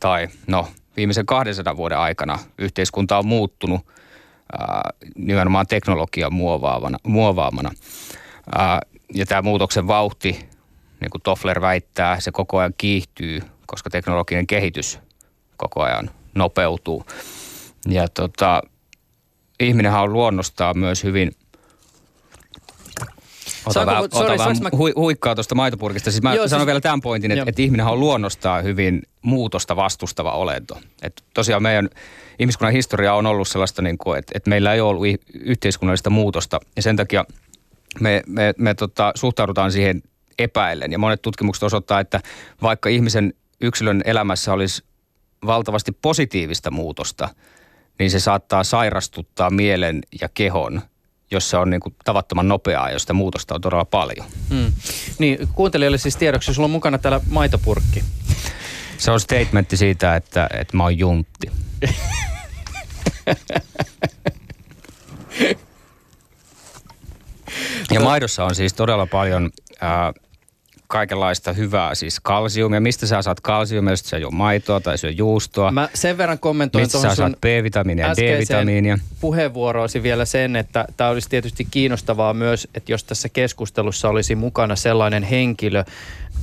tai no viimeisen 200 vuoden aikana yhteiskunta on muuttunut ää, nimenomaan teknologian muovaavana, muovaamana. Ää, ja tämä muutoksen vauhti, niin kuin Toffler väittää, se koko ajan kiihtyy, koska teknologinen kehitys koko ajan nopeutuu. Ja tota, ihminenhän on luonnostaan myös hyvin – Ota Saanko, vähän, sorry, ota vähän mä... hui, huikkaa tuosta maitopurkista. Siis mä Joo, sanon siis... vielä tämän pointin, että, että ihminen on luonnostaan hyvin muutosta vastustava olento. Että tosiaan meidän ihmiskunnan historia on ollut sellaista, niin kuin, että, että meillä ei ole ollut yhteiskunnallista muutosta. Ja sen takia me, me, me tota, suhtaudutaan siihen epäillen. Ja monet tutkimukset osoittaa, että vaikka ihmisen yksilön elämässä olisi valtavasti positiivista muutosta, niin se saattaa sairastuttaa mielen ja kehon – jos se on niin kuin tavattoman nopeaa ja sitä muutosta on todella paljon. Mm. Niin, kuuntelijoille siis tiedoksi, sulla on mukana täällä maitopurkki. Se on statementti siitä, että, että mä oon juntti. ja maidossa on siis todella paljon ää, kaikenlaista hyvää, siis kalsiumia. Mistä sä saat kalsiumia, jos sä juo maitoa tai syö juustoa? Mä sen verran kommentoin Mistä sä saat B-vitamiinia ja D-vitamiinia? puheenvuoroosi vielä sen, että tämä olisi tietysti kiinnostavaa myös, että jos tässä keskustelussa olisi mukana sellainen henkilö,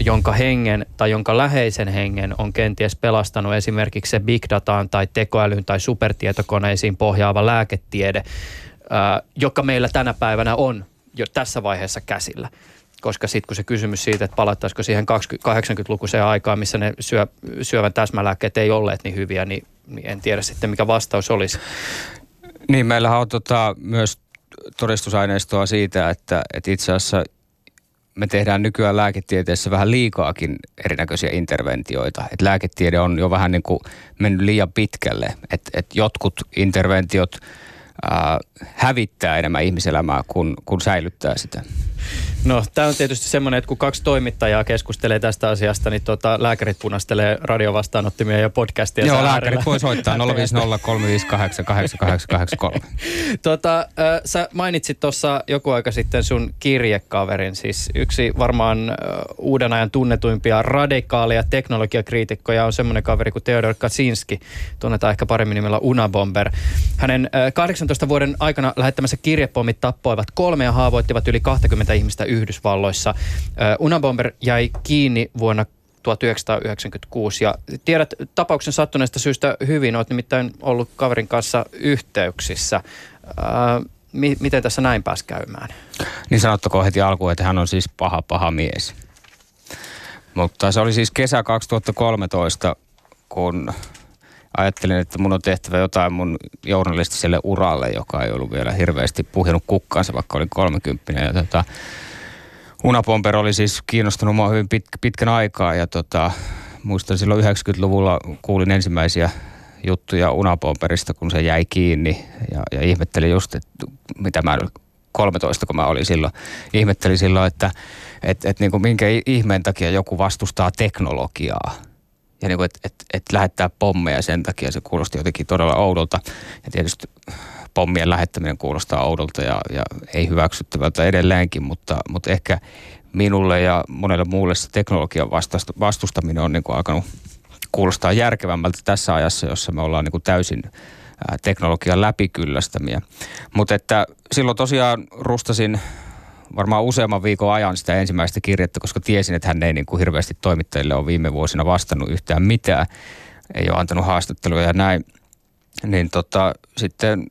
jonka hengen tai jonka läheisen hengen on kenties pelastanut esimerkiksi se big dataan tai tekoälyyn tai supertietokoneisiin pohjaava lääketiede, joka meillä tänä päivänä on jo tässä vaiheessa käsillä koska sitten kun se kysymys siitä, että palattaisiko siihen 80-lukuiseen aikaan, missä ne syö, syövän täsmälääkkeet ei olleet niin hyviä, niin, niin en tiedä sitten mikä vastaus olisi. Niin, meillähän on tota, myös todistusaineistoa siitä, että, että itse asiassa me tehdään nykyään lääketieteessä vähän liikaakin erinäköisiä interventioita. Et lääketiede on jo vähän niin kuin mennyt liian pitkälle. Että et jotkut interventiot ää, hävittää enemmän ihmiselämää kuin, kuin säilyttää sitä. No tämä on tietysti semmoinen, että kun kaksi toimittajaa keskustelee tästä asiasta, niin tota, lääkärit punastelee radiovastaanottimia ja podcastia. Joo, lääkärit voi soittaa 050 tota, äh, sä mainitsit tuossa joku aika sitten sun kirjekaverin, siis yksi varmaan äh, uuden ajan tunnetuimpia radikaaleja teknologiakriitikkoja on semmoinen kaveri kuin Theodor Kaczynski, tunnetaan ehkä paremmin nimellä Unabomber. Hänen äh, 18 vuoden aikana lähettämässä kirjepommit tappoivat kolme ja haavoittivat yli 20 ihmistä Yhdysvalloissa. Unabomber jäi kiinni vuonna 1996 ja tiedät tapauksen sattuneesta syystä hyvin, olet nimittäin ollut kaverin kanssa yhteyksissä. Miten tässä näin pääsi käymään? Niin sanottakoon heti alkuun, että hän on siis paha, paha mies. Mutta se oli siis kesä 2013, kun ajattelin, että mun on tehtävä jotain mun journalistiselle uralle, joka ei ollut vielä hirveästi puhjennut kukkaansa, vaikka olin 30. Ja tota, Unapomper oli siis kiinnostunut mua hyvin pit, pitkän aikaa ja tota, muistan silloin 90-luvulla kuulin ensimmäisiä juttuja Unapomperista, kun se jäi kiinni ja, ja ihmettelin just, että mitä mä 13, kun mä olin silloin, ihmettelin silloin, että et, et, niin kuin minkä ihmeen takia joku vastustaa teknologiaa. Ja niin kuin, että et, et lähettää pommeja sen takia, se kuulosti jotenkin todella oudolta. Ja tietysti pommien lähettäminen kuulostaa oudolta ja, ja ei hyväksyttävältä edelleenkin, mutta, mutta ehkä minulle ja monelle muulle se teknologian vastustaminen on niin kuin alkanut kuulostaa järkevämmältä tässä ajassa, jossa me ollaan niin kuin täysin teknologian läpikyllästämiä. Mutta että silloin tosiaan rustasin varmaan useamman viikon ajan sitä ensimmäistä kirjettä, koska tiesin, että hän ei niin kuin hirveästi toimittajille ole viime vuosina vastannut yhtään mitään. Ei ole antanut haastatteluja ja näin. Niin tota, sitten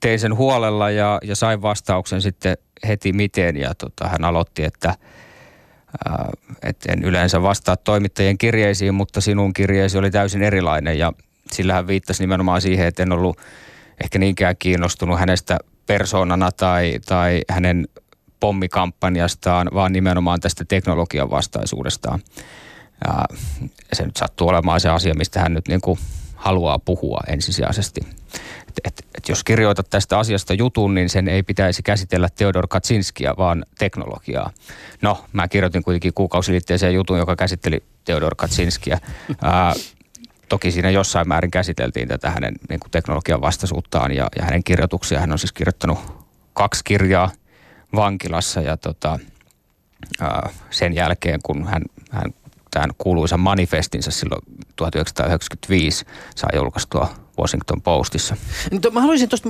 tein sen huolella ja, ja sain vastauksen sitten heti miten. Ja tota, hän aloitti, että ää, et en yleensä vastaa toimittajien kirjeisiin, mutta sinun kirjeesi oli täysin erilainen. Ja sillä hän viittasi nimenomaan siihen, että en ollut ehkä niinkään kiinnostunut hänestä persoonana tai, tai hänen pommikampanjastaan, vaan nimenomaan tästä teknologian vastaisuudestaan. Ja se nyt sattuu olemaan se asia, mistä hän nyt niin kuin haluaa puhua ensisijaisesti. Et, et, et jos kirjoitat tästä asiasta jutun, niin sen ei pitäisi käsitellä Theodor Kaczynskia, vaan teknologiaa. No, mä kirjoitin kuitenkin kuukausiliitteeseen jutun, joka käsitteli Theodor Kaczynskia. Ää, toki siinä jossain määrin käsiteltiin tätä hänen niin kuin teknologian vastaisuuttaan ja, ja hänen kirjoituksia. Hän on siis kirjoittanut kaksi kirjaa vankilassa ja tota, ää, sen jälkeen, kun hän, hän tämän kuuluisan manifestinsa silloin 1995 saa julkaistua Washington Postissa. Mä haluaisin tuosta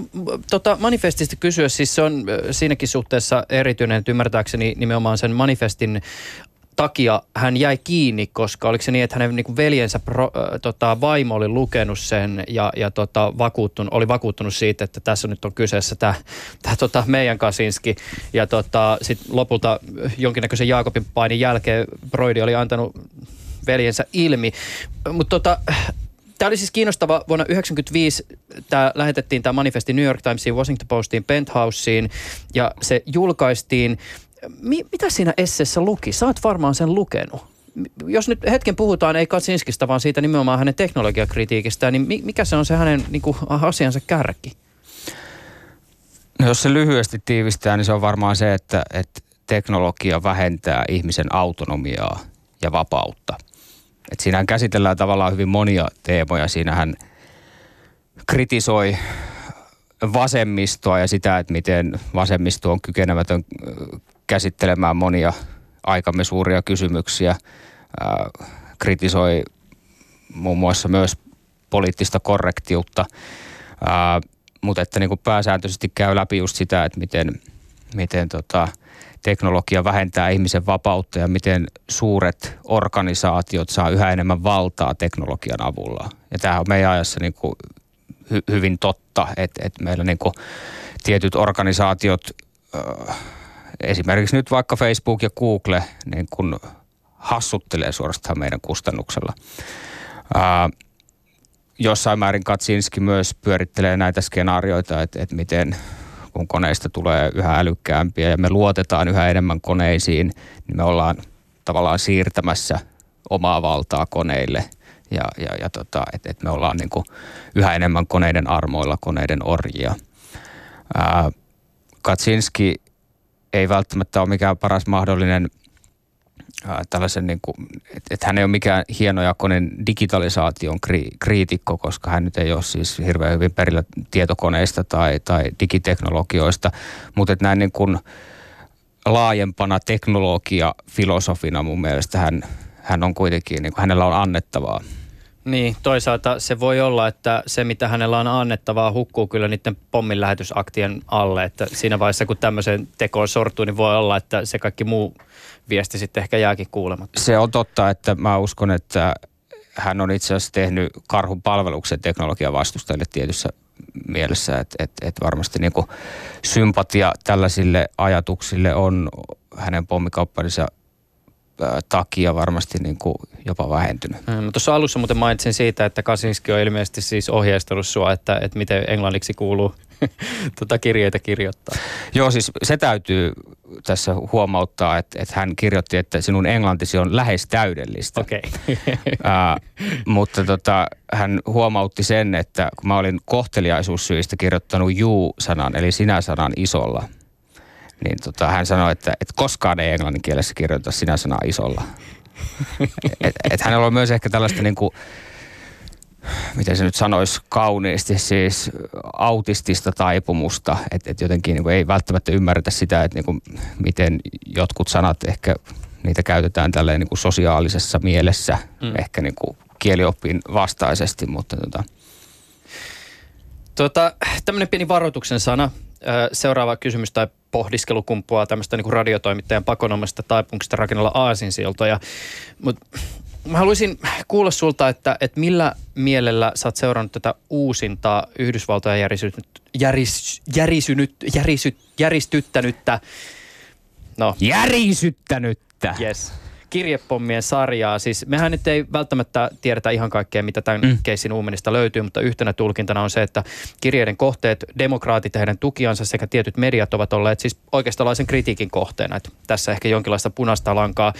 tota manifestista kysyä, siis se on siinäkin suhteessa erityinen, että ymmärtääkseni nimenomaan sen manifestin takia hän jäi kiinni, koska oliko se niin, että hänen niin veljensä pro, äh, tota, vaimo oli lukenut sen ja, ja tota, vakuuttunut, oli vakuuttunut siitä, että tässä nyt on kyseessä tämä, tota, meidän Kasinski. Ja tota, sitten lopulta jonkinnäköisen Jaakobin painin jälkeen Broidi oli antanut veljensä ilmi. Mutta tota, Tämä oli siis kiinnostava. Vuonna 1995 tämä lähetettiin tämä manifesti New York Timesiin, Washington Postiin, Penthouseen ja se julkaistiin mi, mitä siinä esseessä luki? Sä oot varmaan sen lukenut. Jos nyt hetken puhutaan ei Katsinskista, vaan siitä nimenomaan hänen teknologiakritiikistä, niin mikä se on se hänen niin kuin, asiansa kärki? No jos se lyhyesti tiivistää, niin se on varmaan se, että, että teknologia vähentää ihmisen autonomiaa ja vapautta. Et siinähän käsitellään tavallaan hyvin monia teemoja. Siinähän kritisoi vasemmistoa ja sitä, että miten vasemmisto on kykenemätön käsittelemään monia aikamme suuria kysymyksiä. Kritisoi muun muassa myös poliittista korrektiutta, mutta että niin kuin pääsääntöisesti käy läpi just sitä, että miten, miten tota, teknologia vähentää ihmisen vapautta ja miten suuret organisaatiot saa yhä enemmän valtaa teknologian avulla. Ja tämä on meidän ajassa niin kuin hy- hyvin totta, että, että meillä niin kuin tietyt organisaatiot äh, esimerkiksi nyt vaikka Facebook ja Google niin kun hassuttelee suorastaan meidän kustannuksella. Ää, jossain määrin Katsinski myös pyörittelee näitä skenaarioita, että, että miten kun koneista tulee yhä älykkäämpiä ja me luotetaan yhä enemmän koneisiin, niin me ollaan tavallaan siirtämässä omaa valtaa koneille ja, ja, ja tota, että et me ollaan niin yhä enemmän koneiden armoilla, koneiden orjia. Ää, Katsinski ei välttämättä ole mikään paras mahdollinen tällaisen, niin kuin, että et hän ei ole mikään hienojakoinen digitalisaation kri, kriitikko, koska hän nyt ei ole siis hirveän hyvin perillä tietokoneista tai, tai digiteknologioista, mutta että näin niin kuin laajempana teknologia-filosofina mun mielestä hän, hän on kuitenkin, niin kuin hänellä on annettavaa. Niin, toisaalta se voi olla, että se mitä hänellä on annettavaa hukkuu kyllä niiden pommin lähetysaktien alle. Että siinä vaiheessa kun tämmöiseen tekoon sortuu, niin voi olla, että se kaikki muu viesti sitten ehkä jääkin kuulematta. Se on totta, että mä uskon, että hän on itse asiassa tehnyt karhun palveluksen teknologian vastustajille tietyssä mielessä, että, että, että varmasti niin sympatia tällaisille ajatuksille on hänen pommikauppansa takia varmasti niin kuin jopa vähentynyt. Mm, tuossa alussa muuten mainitsin siitä, että Kasinski on ilmeisesti siis ohjeistellut sua, että, että miten englanniksi kuuluu tuota kirjeitä kirjoittaa. Joo, siis se täytyy tässä huomauttaa, että, että hän kirjoitti, että sinun englantisi on lähes täydellistä. Okei. Okay. mutta tota, hän huomautti sen, että kun mä olin kohteliaisuussyistä kirjoittanut juu-sanan, eli sinä-sanan isolla, niin tota, hän sanoi, että, että koskaan ei englannin kielessä kirjoita sinä-sanaa isolla. et, et hänellä on myös ehkä tällaista niin kuin, miten se nyt sanoisi kauniisti, siis autistista taipumusta, että et jotenkin niin kuin ei välttämättä ymmärretä sitä, että niin kuin, miten jotkut sanat ehkä niitä käytetään tälleen niin kuin sosiaalisessa mielessä, mm. ehkä niin kuin kielioppiin vastaisesti, mutta tota. Tota, tämmöinen pieni varoituksen sana. Seuraava kysymys tai pohdiskelu kumpuaa tämmöistä niin radiotoimittajan pakonomasta taipumuksesta rakennella aasinsiltoja. Mutta mä haluaisin kuulla sulta, että, että millä mielellä sä oot seurannut tätä uusinta Yhdysvaltoja järisynyt, järis, järisynyt, järisyt, järistyttänyttä. No. Järisyttänyttä. Yes kirjepommien sarjaa. Siis mehän nyt ei välttämättä tiedetä ihan kaikkea, mitä tämän mm. keissin uumenista löytyy, mutta yhtenä tulkintana on se, että kirjeiden kohteet, demokraatit ja heidän tukiansa sekä tietyt mediat ovat olleet siis oikeastalaisen kritiikin kohteena. Että tässä ehkä jonkinlaista punaista lankaa.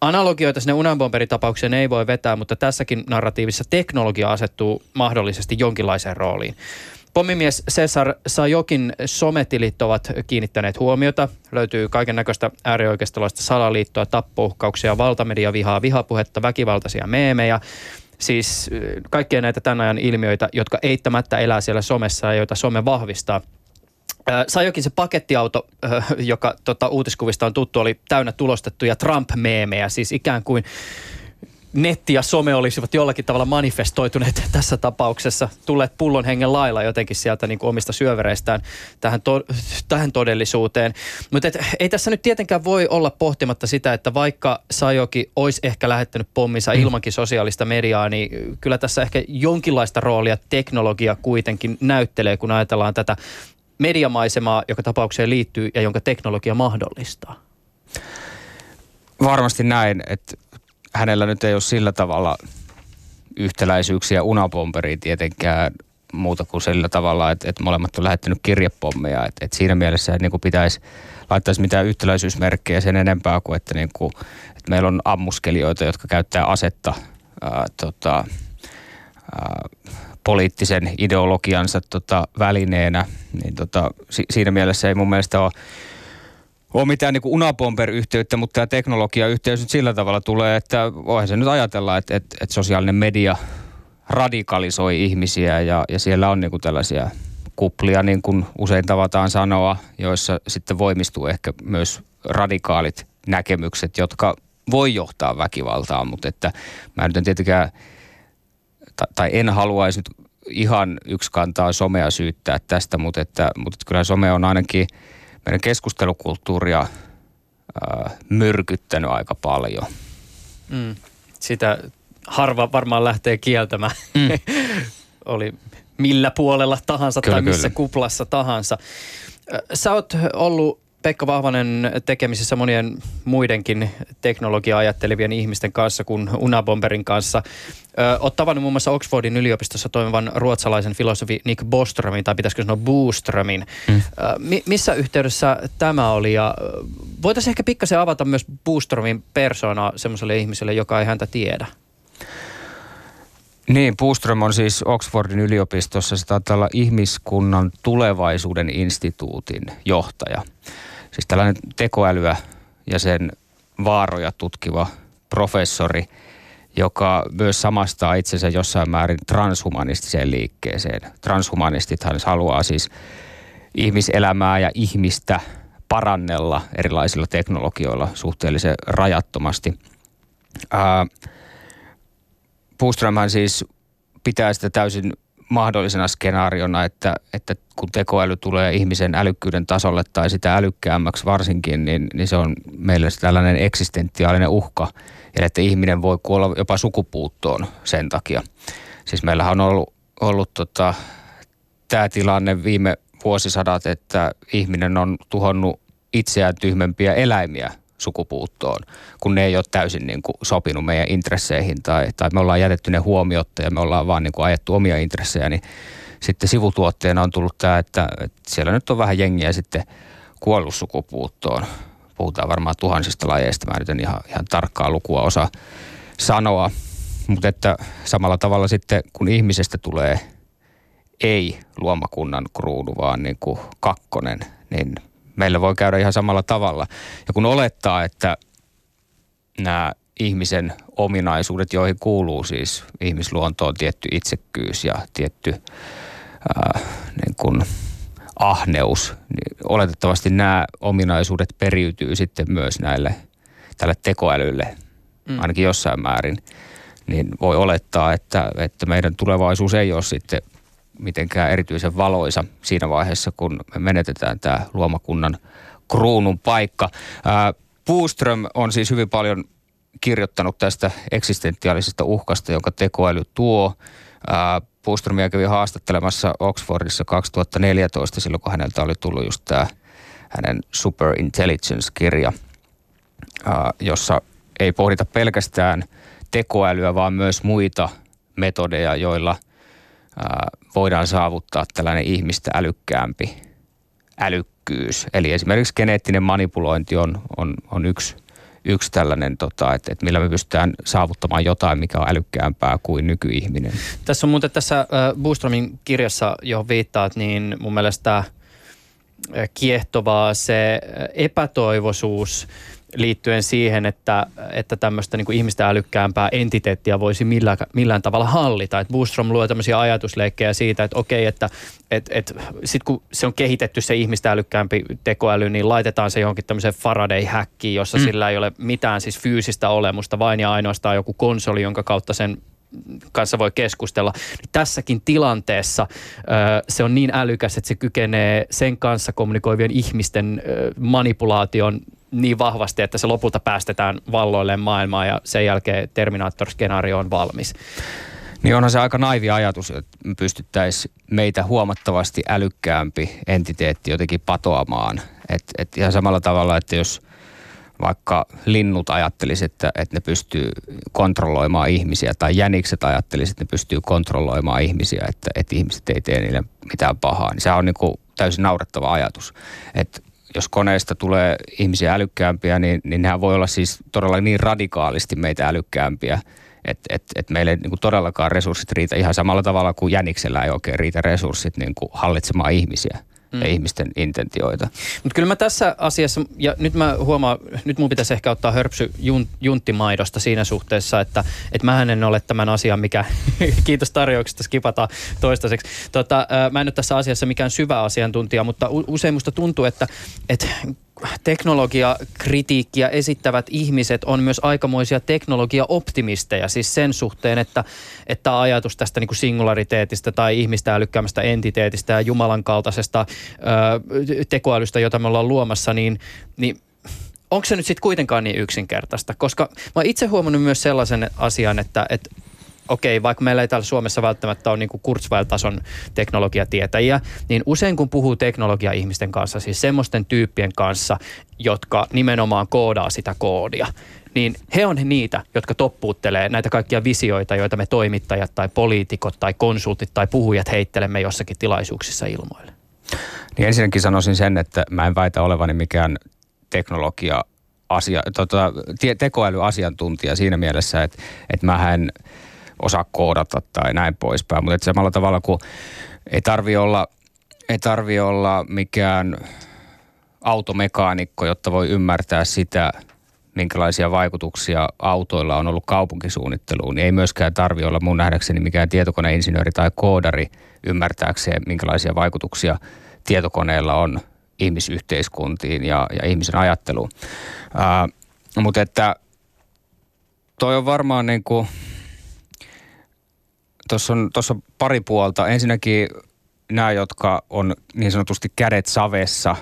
Analogioita sinne Unabomberitapaukseen ei voi vetää, mutta tässäkin narratiivissa teknologia asettuu mahdollisesti jonkinlaiseen rooliin. Pommimies Cesar Sajokin sometilit ovat kiinnittäneet huomiota. Löytyy kaiken näköistä äärioikeistolaista salaliittoa, tappouhkauksia, valtamediavihaa, vihapuhetta, väkivaltaisia meemejä. Siis kaikkia näitä tämän ajan ilmiöitä, jotka eittämättä elää siellä somessa ja joita some vahvistaa. Sajokin se pakettiauto, joka tota, uutiskuvista on tuttu, oli täynnä tulostettuja Trump-meemejä, siis ikään kuin netti ja some olisivat jollakin tavalla manifestoituneet tässä tapauksessa, tulleet pullon hengen lailla jotenkin sieltä niin kuin omista syövereistään tähän, to, tähän todellisuuteen. Mutta ei tässä nyt tietenkään voi olla pohtimatta sitä, että vaikka Sajoki olisi ehkä lähettänyt pomminsa mm. ilmankin sosiaalista mediaa, niin kyllä tässä ehkä jonkinlaista roolia teknologia kuitenkin näyttelee, kun ajatellaan tätä mediamaisemaa, joka tapaukseen liittyy ja jonka teknologia mahdollistaa. Varmasti näin, että hänellä nyt ei ole sillä tavalla yhtäläisyyksiä unapomperiin tietenkään muuta kuin sillä tavalla, että, että molemmat on lähettänyt kirjepommeja. Että, että siinä mielessä niin kuin pitäisi laittaisi mitään yhtäläisyysmerkkejä sen enempää kuin, että, niin kuin, että meillä on ammuskelijoita, jotka käyttää asetta ää, tota, ää, poliittisen ideologiansa tota, välineenä. Niin tota, si, siinä mielessä ei mun mielestä ole ole mitään niin unapomper-yhteyttä, mutta tämä teknologiayhteys nyt sillä tavalla tulee, että voihan se nyt ajatella, että, että, että sosiaalinen media radikalisoi ihmisiä ja, ja siellä on niin kuin tällaisia kuplia, niin kuin usein tavataan sanoa, joissa sitten voimistuu ehkä myös radikaalit näkemykset, jotka voi johtaa väkivaltaan, mutta että mä nyt en tietenkään, tai, en haluaisi nyt ihan yksi kantaa somea syyttää tästä, mutta, että, mutta kyllä some on ainakin – meidän keskustelukulttuuria äh, myrkyttänyt aika paljon. Mm. Sitä harva varmaan lähtee kieltämään. Mm. Oli millä puolella tahansa kyllä, tai missä kyllä. kuplassa tahansa. Sä oot ollut Pekka Vahvanen tekemisissä monien muidenkin teknologiaa ajattelevien ihmisten kanssa kuin Unabomberin kanssa. Olet tavannut muun muassa Oxfordin yliopistossa toimivan ruotsalaisen filosofi Nick Boströmin, tai pitäisikö sanoa Booströmin. Hmm. missä yhteydessä tämä oli? Ja voitaisiin ehkä pikkasen avata myös Booströmin persona semmoiselle ihmiselle, joka ei häntä tiedä. Niin, Puström on siis Oxfordin yliopistossa, se taitaa olla ihmiskunnan tulevaisuuden instituutin johtaja. Siis tällainen tekoälyä ja sen vaaroja tutkiva professori, joka myös samastaa itsensä jossain määrin transhumanistiseen liikkeeseen. Transhumanistithan haluaa siis ihmiselämää ja ihmistä parannella erilaisilla teknologioilla suhteellisen rajattomasti. Ää, siis pitää sitä täysin mahdollisena skenaariona, että, että kun tekoäly tulee ihmisen älykkyyden tasolle tai sitä älykkäämmäksi varsinkin, niin, niin se on meille tällainen eksistentiaalinen uhka. Eli että ihminen voi kuolla jopa sukupuuttoon sen takia. Siis meillähän on ollut, ollut tota, tämä tilanne viime vuosisadat, että ihminen on tuhonnut itseään tyhmempiä eläimiä sukupuuttoon, kun ne ei ole täysin niin kuin sopinut meidän intresseihin tai, tai me ollaan jätetty ne huomiotta ja me ollaan vaan niin kuin ajettu omia intressejä, niin sitten sivutuotteena on tullut tämä, että, että siellä nyt on vähän jengiä sitten kuollut sukupuuttoon. Puhutaan varmaan tuhansista lajeista, mä nyt en ihan, ihan tarkkaa lukua osaa sanoa, mutta että samalla tavalla sitten kun ihmisestä tulee ei luomakunnan kruunu, vaan niin kuin kakkonen, niin meillä voi käydä ihan samalla tavalla. Ja kun olettaa, että nämä ihmisen ominaisuudet, joihin kuuluu siis ihmisluontoon tietty itsekkyys ja tietty ää, niin kuin ahneus, niin oletettavasti nämä ominaisuudet periytyy sitten myös näille tälle tekoälylle, mm. ainakin jossain määrin, niin voi olettaa, että, että meidän tulevaisuus ei ole sitten mitenkään erityisen valoisa siinä vaiheessa, kun me menetetään tämä luomakunnan kruunun paikka. Puuström on siis hyvin paljon kirjoittanut tästä eksistentiaalisesta uhkasta, jonka tekoäly tuo. Puuströmiä kävi haastattelemassa Oxfordissa 2014, silloin kun häneltä oli tullut just tämä hänen Superintelligence-kirja, jossa ei pohdita pelkästään tekoälyä, vaan myös muita metodeja, joilla – voidaan saavuttaa tällainen ihmistä älykkäämpi älykkyys. Eli esimerkiksi geneettinen manipulointi on, on, on yksi, yksi tällainen, tota, että, että millä me pystytään saavuttamaan jotain, mikä on älykkäämpää kuin nykyihminen. Tässä on muuten tässä Boostromin kirjassa, johon viittaat, niin mun mielestä kiehtovaa se epätoivoisuus – liittyen siihen, että, että tämmöistä niin kuin ihmistä älykkäämpää entiteettiä voisi millään, millään tavalla hallita. Et Boostrom luo tämmöisiä ajatusleikkejä siitä, että okei, että et, et, sitten kun se on kehitetty se ihmistä älykkäämpi tekoäly, niin laitetaan se johonkin tämmöiseen Faraday-häkkiin, jossa mm. sillä ei ole mitään siis fyysistä olemusta, vain ja ainoastaan joku konsoli, jonka kautta sen kanssa voi keskustella. Niin tässäkin tilanteessa se on niin älykäs, että se kykenee sen kanssa kommunikoivien ihmisten manipulaation niin vahvasti, että se lopulta päästetään valloilleen maailmaa ja sen jälkeen Terminator-skenaario on valmis. Niin onhan se aika naivi ajatus, että me pystyttäisiin meitä huomattavasti älykkäämpi entiteetti jotenkin patoamaan. Et, et ihan samalla tavalla, että jos vaikka linnut ajattelisivat, että, että ne pystyy kontrolloimaan ihmisiä, tai jänikset ajattelisivat, että ne pystyy kontrolloimaan ihmisiä, että, että ihmiset ei tee niille mitään pahaa, niin se on niin kuin täysin naurettava ajatus. Että jos koneesta tulee ihmisiä älykkäämpiä, niin, niin nehän voi olla siis todella niin radikaalisti meitä älykkäämpiä, että et, et meille ei niin todellakaan resurssit riitä ihan samalla tavalla kuin jäniksellä ei oikein riitä resurssit niin kuin hallitsemaan ihmisiä mm. ja ihmisten intentioita. Mutta kyllä mä tässä asiassa, ja nyt mä huomaan, nyt mun pitäisi ehkä ottaa hörpsy jun, junttimaidosta siinä suhteessa, että et mä en ole tämän asian, mikä, kiitos tarjouksesta, skipataan toistaiseksi. Tota, mä en ole tässä asiassa mikään syvä asiantuntija, mutta usein musta tuntuu, että et teknologiakritiikkiä esittävät ihmiset on myös aikamoisia teknologiaoptimisteja, siis sen suhteen, että, että ajatus tästä niin kuin singulariteetista tai ihmistä älykkäämästä entiteetistä ja Jumalan kaltaisesta ö, tekoälystä, jota me ollaan luomassa, niin, niin onko se nyt sitten kuitenkaan niin yksinkertaista? Koska mä itse huomannut myös sellaisen asian, että, että okei, vaikka meillä ei täällä Suomessa välttämättä ole niin Kurzweil-tason teknologiatietäjiä, niin usein kun puhuu teknologia-ihmisten kanssa, siis semmoisten tyyppien kanssa, jotka nimenomaan koodaa sitä koodia, niin he on niitä, jotka toppuuttelee näitä kaikkia visioita, joita me toimittajat tai poliitikot tai konsultit tai puhujat heittelemme jossakin tilaisuuksissa ilmoille. Niin ensinnäkin sanoisin sen, että mä en väitä olevani mikään teknologia asia, tota, tekoälyasiantuntija siinä mielessä, että, että mä en osaa koodata tai näin poispäin. Mutta samalla tavalla kuin ei tarvi olla, ei tarvi olla mikään automekaanikko, jotta voi ymmärtää sitä, minkälaisia vaikutuksia autoilla on ollut kaupunkisuunnitteluun, niin ei myöskään tarvi olla mun nähdäkseni mikään tietokoneinsinööri tai koodari ymmärtääkseen, minkälaisia vaikutuksia tietokoneella on ihmisyhteiskuntiin ja, ja ihmisen ajatteluun. Ää, mutta että toi on varmaan niin kuin, tuossa on, on pari puolta. Ensinnäkin nämä, jotka on niin sanotusti kädet savessa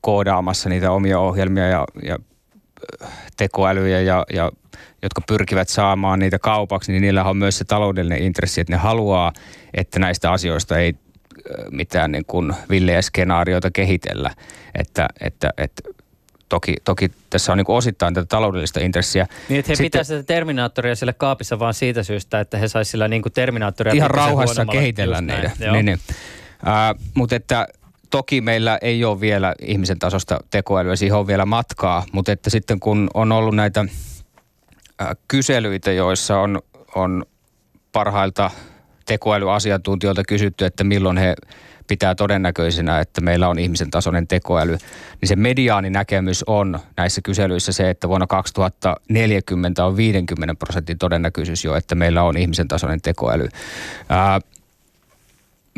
koodaamassa niitä omia ohjelmia ja, ja tekoälyjä ja, ja jotka pyrkivät saamaan niitä kaupaksi, niin niillä on myös se taloudellinen intressi, että ne haluaa, että näistä asioista ei mitään niin kuin villejä skenaarioita kehitellä. Että, että, että toki, toki tässä on niin osittain tätä taloudellista intressiä. Niin, että he Sitten, pitää sitä Terminaattoria sille kaapissa vaan siitä syystä, että he saisivat sillä niin kuin Terminaattoria ihan rauhassa kehitellä niitä. Niin, niin. Uh, mutta että toki meillä ei ole vielä ihmisen tasosta tekoälyä, siihen on vielä matkaa, mutta että sitten kun on ollut näitä kyselyitä, joissa on, on parhailta tekoälyasiantuntijoilta kysytty, että milloin he pitää todennäköisenä, että meillä on ihmisen tasoinen tekoäly, niin se mediaani näkemys on näissä kyselyissä se, että vuonna 2040 on 50 prosentin todennäköisyys jo, että meillä on ihmisen tasoinen tekoäly. Ää,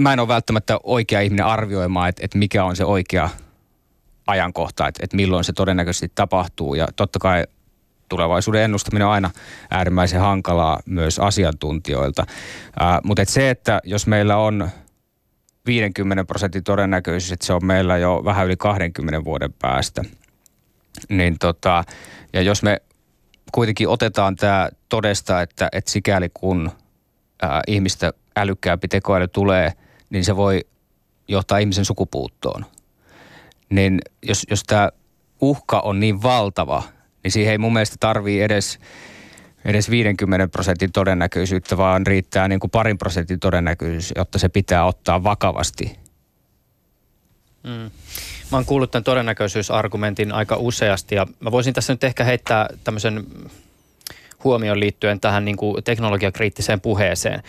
mä en ole välttämättä oikea ihminen arvioimaan, että, että mikä on se oikea ajankohta, että, että milloin se todennäköisesti tapahtuu. Ja totta kai tulevaisuuden ennustaminen on aina äärimmäisen hankalaa myös asiantuntijoilta. Ää, mutta et se, että jos meillä on 50 prosentin todennäköisyys, että se on meillä jo vähän yli 20 vuoden päästä, niin tota, ja jos me kuitenkin otetaan tämä todesta, että, että sikäli kun ää, ihmistä älykkäämpi tekoäly tulee, niin se voi johtaa ihmisen sukupuuttoon. Niin jos, jos tämä uhka on niin valtava, niin siihen ei mun mielestä tarvii edes, edes 50 prosentin todennäköisyyttä, vaan riittää niin kuin parin prosentin todennäköisyys, jotta se pitää ottaa vakavasti. Mm. Mä oon kuullut tämän todennäköisyysargumentin aika useasti ja mä voisin tässä nyt ehkä heittää tämmöisen huomion liittyen tähän niin kuin teknologiakriittiseen puheeseen.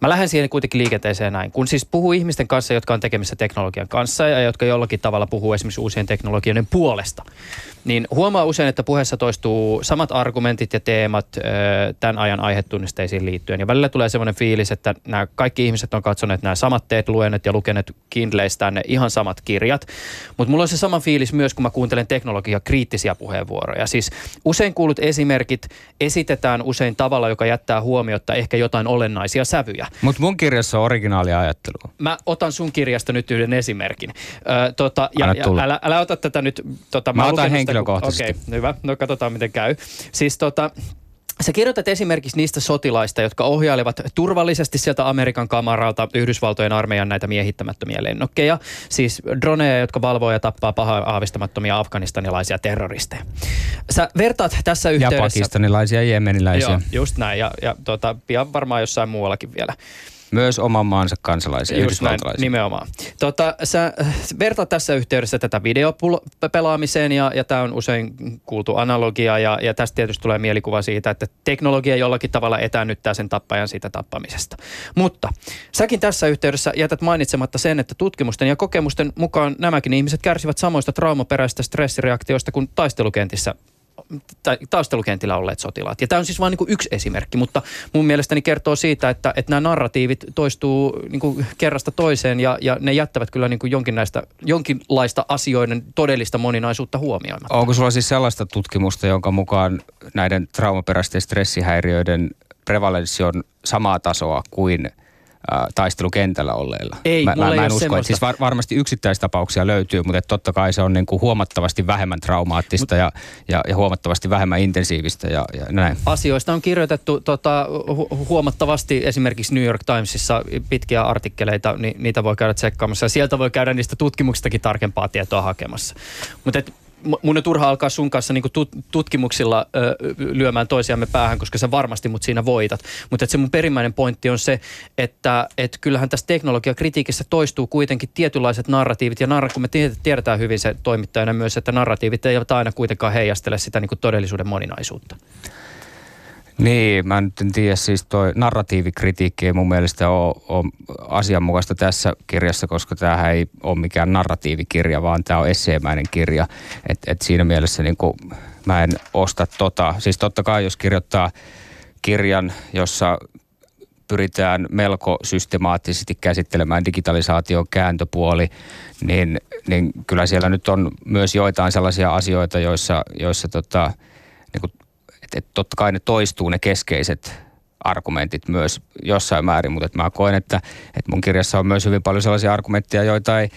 Mä lähden siihen kuitenkin liikenteeseen näin. Kun siis puhuu ihmisten kanssa, jotka on tekemissä teknologian kanssa ja jotka jollakin tavalla puhuu esimerkiksi uusien teknologioiden puolesta, niin huomaa usein, että puheessa toistuu samat argumentit ja teemat ö, tämän ajan aihetunnisteisiin liittyen. Ja välillä tulee semmoinen fiilis, että nämä kaikki ihmiset on katsoneet nämä samat teet luennet ja lukeneet Kindleistä ne ihan samat kirjat. Mutta mulla on se sama fiilis myös, kun mä kuuntelen teknologia kriittisiä puheenvuoroja. Siis usein kuulut esimerkit esitetään usein tavalla, joka jättää huomiota ehkä jotain olennaisia sävyjä. Mutta mun kirjassa on originaalia ajattelua. Mä otan sun kirjasta nyt yhden esimerkin. Ö, tota, ja, ja älä, älä ota tätä nyt. Tota, mä, mä otan henkilökohtaisesti. Okei, okay, hyvä. No katsotaan miten käy. Siis tota, Sä kirjoitat esimerkiksi niistä sotilaista, jotka ohjailevat turvallisesti sieltä Amerikan kamaralta Yhdysvaltojen armeijan näitä miehittämättömiä lennokkeja. Siis droneja, jotka valvoo ja tappaa pahaa aavistamattomia afganistanilaisia terroristeja. Sä vertaat tässä yhteydessä... Ja pakistanilaisia ja jemeniläisiä. Joo, just näin. Ja, ja tota, pian varmaan jossain muuallakin vielä. Myös oman maansa kansalaisia, Just näin, nimenomaan. Tota, sä vertaat tässä yhteydessä tätä videopelaamiseen ja, ja tämä on usein kuultu analogia ja, ja tästä tietysti tulee mielikuva siitä, että teknologia jollakin tavalla etäännyttää sen tappajan siitä tappamisesta. Mutta säkin tässä yhteydessä jätät mainitsematta sen, että tutkimusten ja kokemusten mukaan nämäkin ihmiset kärsivät samoista traumaperäisistä stressireaktioista kuin taistelukentissä taistelukentillä olleet sotilaat. Ja tämä on siis vain niin yksi esimerkki, mutta mun mielestäni kertoo siitä, että, että nämä narratiivit toistuu niin kerrasta toiseen ja, ja ne jättävät kyllä niin kuin jonkinlaista, jonkinlaista asioiden todellista moninaisuutta huomioimatta. Onko sulla siis sellaista tutkimusta, jonka mukaan näiden traumaperäisten stressihäiriöiden prevalenssi on samaa tasoa kuin taistelukentällä olleilla. Ei, mä, mä, ei mä en usko, että siis var, varmasti yksittäistapauksia löytyy, mutta totta kai se on niin kuin huomattavasti vähemmän traumaattista Mut, ja, ja, ja huomattavasti vähemmän intensiivistä ja, ja näin. Asioista on kirjoitettu tota, hu- huomattavasti esimerkiksi New York Timesissa pitkiä artikkeleita, niin niitä voi käydä tsekkaamassa ja sieltä voi käydä niistä tutkimuksistakin tarkempaa tietoa hakemassa. Mutta mun on turha alkaa sun kanssa niin tutkimuksilla ö, lyömään toisiamme päähän, koska sä varmasti mut siinä voitat. Mutta se mun perimmäinen pointti on se, että et kyllähän tässä teknologiakritiikissä toistuu kuitenkin tietynlaiset narratiivit. Ja narra, kun me tiedetään hyvin se toimittajana myös, että narratiivit eivät aina kuitenkaan heijastele sitä niin todellisuuden moninaisuutta. Niin, mä nyt en tiedä, siis toi narratiivikritiikki ei mun mielestä ole, ole asianmukaista tässä kirjassa, koska tämähän ei ole mikään narratiivikirja, vaan tämä on esseemäinen kirja. Et, et siinä mielessä niin kuin, mä en osta tota. Siis totta kai, jos kirjoittaa kirjan, jossa pyritään melko systemaattisesti käsittelemään digitalisaation kääntöpuoli, niin, niin kyllä siellä nyt on myös joitain sellaisia asioita, joissa, joissa tota, että, että totta kai ne toistuu ne keskeiset argumentit myös jossain määrin, mutta mä koen, että, että mun kirjassa on myös hyvin paljon sellaisia argumentteja, joita ei,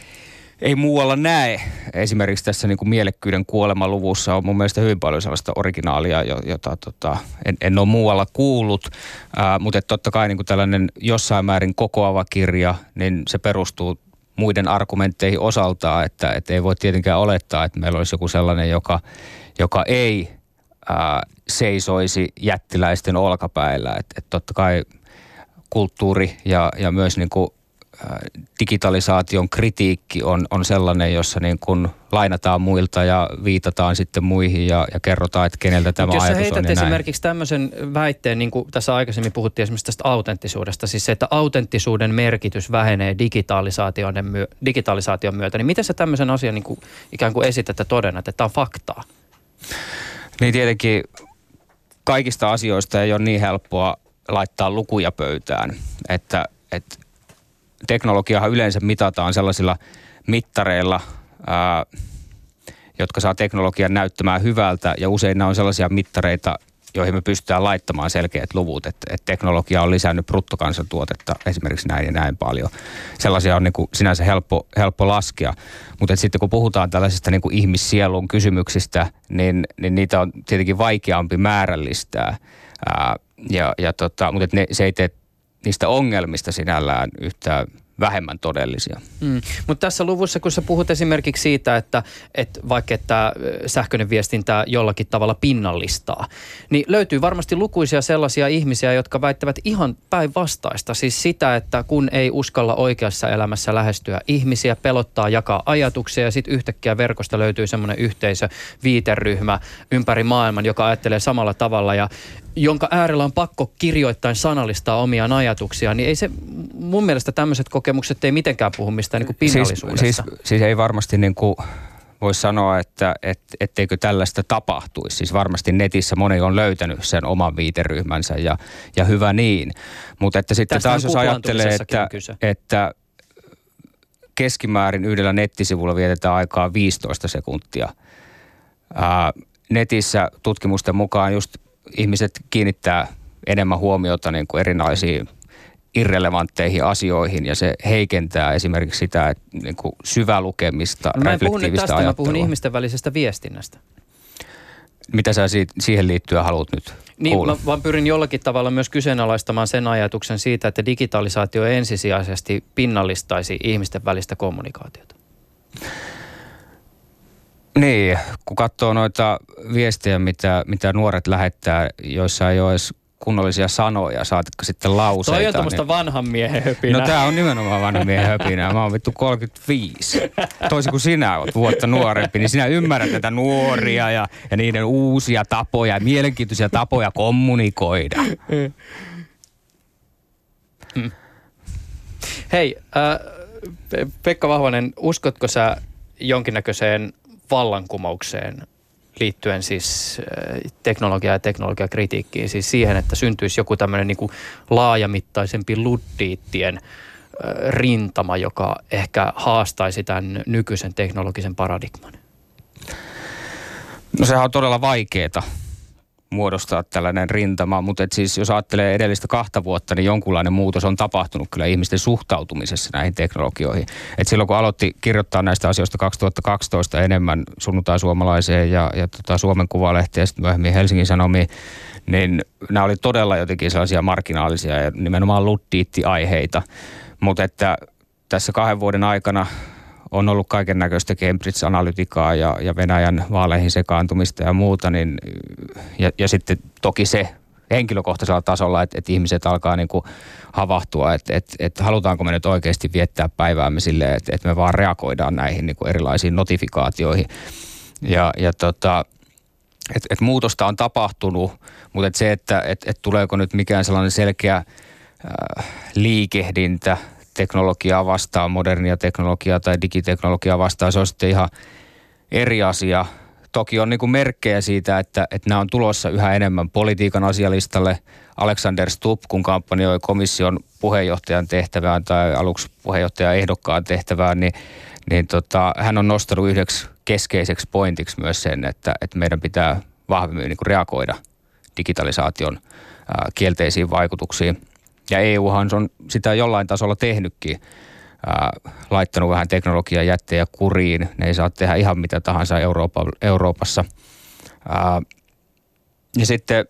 ei muualla näe. Esimerkiksi tässä niin kuin mielekkyyden kuolemaluvussa on mun mielestä hyvin paljon sellaista originaalia, jota tota, en, en ole muualla kuullut. Ää, mutta totta kai niin kuin tällainen jossain määrin kokoava kirja, niin se perustuu muiden argumentteihin osaltaan, että, että ei voi tietenkään olettaa, että meillä olisi joku sellainen, joka, joka ei ää, seisoisi jättiläisten olkapäillä. Että et totta kai kulttuuri ja, ja myös niin kuin, ää, digitalisaation kritiikki on, on sellainen, jossa niin kuin lainataan muilta ja viitataan sitten muihin ja, ja kerrotaan, että keneltä tämä Mut ajatus on. Jos esimerkiksi tämmöisen väitteen, niin kuin tässä aikaisemmin puhuttiin esimerkiksi tästä autenttisuudesta, siis se, että autenttisuuden merkitys vähenee digitalisaation, myö, digitalisaation myötä, niin miten sä tämmöisen asian niin kuin, ikään kuin esität ja todennat, että tämä on faktaa? Niin tietenkin kaikista asioista ei ole niin helppoa laittaa lukuja pöytään, että, että teknologiahan yleensä mitataan sellaisilla mittareilla, ää, jotka saa teknologian näyttämään hyvältä ja usein nämä on sellaisia mittareita, joihin me pystytään laittamaan selkeät luvut, että, että teknologia on lisännyt bruttokansantuotetta esimerkiksi näin ja näin paljon. Sellaisia on niin kuin sinänsä helppo, helppo laskea, mutta sitten kun puhutaan tällaisista niin kuin ihmissielun kysymyksistä, niin, niin niitä on tietenkin vaikeampi määrällistää. Ää, ja, ja tota, mutta ne, se ei tee niistä ongelmista sinällään yhtään vähemmän todellisia. Mm. Mutta tässä luvussa, kun sä puhut esimerkiksi siitä, että, että vaikka että sähköinen viestintä jollakin tavalla pinnallistaa, niin löytyy varmasti lukuisia sellaisia ihmisiä, jotka väittävät ihan päinvastaista. Siis sitä, että kun ei uskalla oikeassa elämässä lähestyä ihmisiä, pelottaa jakaa ajatuksia ja sitten yhtäkkiä verkosta löytyy semmoinen yhteisö, viiteryhmä ympäri maailman, joka ajattelee samalla tavalla ja jonka äärellä on pakko kirjoittain sanallistaa omiaan ajatuksia, niin ei se, mun mielestä tämmöiset kokemukset ei mitenkään puhu mistään niin kuin pinnallisuudesta. Siis, siis, siis ei varmasti niin kuin voisi sanoa, että et, etteikö tällaista tapahtuisi. Siis varmasti netissä moni on löytänyt sen oman viiteryhmänsä ja, ja hyvä niin. Mutta että sitten Tästä taas jos ajattelee, että, että keskimäärin yhdellä nettisivulla vietetään aikaa 15 sekuntia. Ää, netissä tutkimusten mukaan just ihmiset kiinnittää enemmän huomiota niin kuin erinäisiin irrelevantteihin asioihin ja se heikentää esimerkiksi sitä että niin kuin syvälukemista, no, reflektiivistä tästä, ajattelua. mä puhun ihmisten välisestä viestinnästä. Mitä sä siihen liittyen haluat nyt niin, kuulla? Mä vaan pyrin jollakin tavalla myös kyseenalaistamaan sen ajatuksen siitä, että digitalisaatio ensisijaisesti pinnallistaisi ihmisten välistä kommunikaatiota. Niin, kun katsoo noita viestejä, mitä, mitä nuoret lähettää, joissa ei ole edes kunnollisia sanoja, saatikka sitten lauseita. Toi on tuommoista niin... vanhan miehen höpinää. No tää on nimenomaan vanhan miehen höpinää. Mä oon vittu 35. Toisin kuin sinä oot vuotta nuorempi, niin sinä ymmärrät näitä nuoria ja, ja niiden uusia tapoja, mielenkiintoisia tapoja kommunikoida. Hmm. Hei, äh, Pekka Vahvanen, uskotko sä jonkinnäköiseen vallankumoukseen liittyen siis äh, teknologia- ja teknologiakritiikkiin, siis siihen, että syntyisi joku tämmöinen niin laajamittaisempi luddiittien äh, rintama, joka ehkä haastaisi tämän nykyisen teknologisen paradigman? No sehän on todella vaikeeta. Muodostaa tällainen rintama, mutta et siis jos ajattelee edellistä kahta vuotta, niin jonkunlainen muutos on tapahtunut kyllä ihmisten suhtautumisessa näihin teknologioihin. Et silloin kun aloitti kirjoittaa näistä asioista 2012 enemmän sunnuntai-suomalaiseen ja, ja tota Suomen Kuvalehti ja sitten myöhemmin Helsingin Sanomiin, niin nämä oli todella jotenkin sellaisia marginaalisia ja nimenomaan luddiitti-aiheita. Mutta että tässä kahden vuoden aikana on ollut kaiken näköistä Cambridge-analytikaa ja, ja Venäjän vaaleihin sekaantumista ja muuta, niin, ja, ja sitten toki se henkilökohtaisella tasolla, että, että ihmiset alkaa niin kuin havahtua, että, että, että halutaanko me nyt oikeasti viettää päiväämme silleen, että, että me vaan reagoidaan näihin niin kuin erilaisiin notifikaatioihin. Ja, ja tota, että et muutosta on tapahtunut, mutta et se, että et, et tuleeko nyt mikään sellainen selkeä äh, liikehdintä teknologiaa vastaan, modernia teknologiaa tai digiteknologiaa vastaan, se on sitten ihan eri asia. Toki on niin merkkejä siitä, että, että nämä on tulossa yhä enemmän politiikan asialistalle. Alexander Stubb, kun kampanjoi komission puheenjohtajan tehtävään tai aluksi puheenjohtajan ehdokkaan tehtävään, niin, niin tota, hän on nostanut yhdeksi keskeiseksi pointiksi myös sen, että, että meidän pitää vahvemmin niin reagoida digitalisaation ää, kielteisiin vaikutuksiin. Ja EUhan on sitä jollain tasolla tehnytkin, ää, laittanut vähän teknologiaa jättejä kuriin. Ne ei saa tehdä ihan mitä tahansa Euroopa, Euroopassa. Ää, ja sitten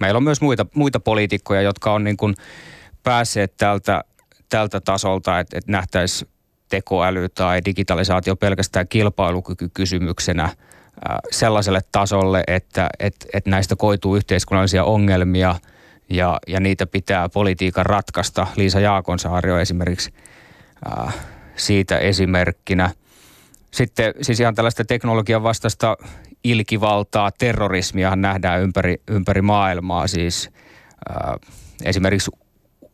meillä on myös muita, muita poliitikkoja, jotka on niin kuin päässeet tältä, tältä tasolta, että, että nähtäisiin tekoäly tai digitalisaatio pelkästään kilpailukykykysymyksenä sellaiselle tasolle, että, että, että näistä koituu yhteiskunnallisia ongelmia ja, ja niitä pitää politiikan ratkaista. Liisa Jaakonsaari on esimerkiksi ää, siitä esimerkkinä. Sitten siis ihan tällaista teknologian vastaista ilkivaltaa, terrorismia nähdään ympäri, ympäri maailmaa. Siis ää, esimerkiksi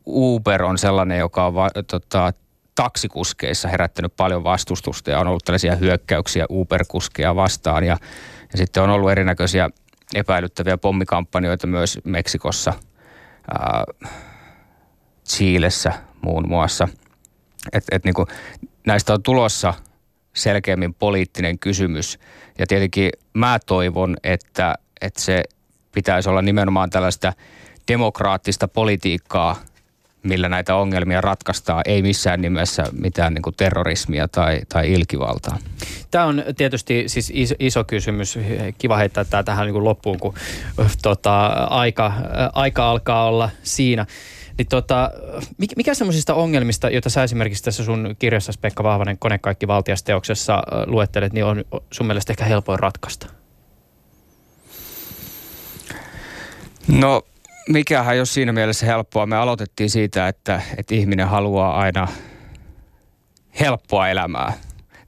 Uber on sellainen, joka on va, tota, taksikuskeissa herättänyt paljon vastustusta ja on ollut tällaisia hyökkäyksiä Uber-kuskeja vastaan ja, ja sitten on ollut erinäköisiä epäilyttäviä pommikampanjoita myös Meksikossa, ää, Chiilessä muun muassa. Et, et niin kuin, näistä on tulossa selkeämmin poliittinen kysymys ja tietenkin mä toivon, että, että se pitäisi olla nimenomaan tällaista demokraattista politiikkaa – millä näitä ongelmia ratkaistaan, ei missään nimessä mitään niin kuin terrorismia tai, tai ilkivaltaa. Tämä on tietysti siis iso, iso kysymys. Kiva heittää tämä tähän niin kuin loppuun, kun tota, aika, aika alkaa olla siinä. Niin tota, mikä semmoisista ongelmista, joita sä esimerkiksi tässä sun kirjassa Pekka Vahvanen Kone kaikki valtiasteoksessa luettelet, niin on sun mielestä ehkä helpoin ratkaista? No mikähän jos siinä mielessä helppoa. Me aloitettiin siitä, että, että ihminen haluaa aina helppoa elämää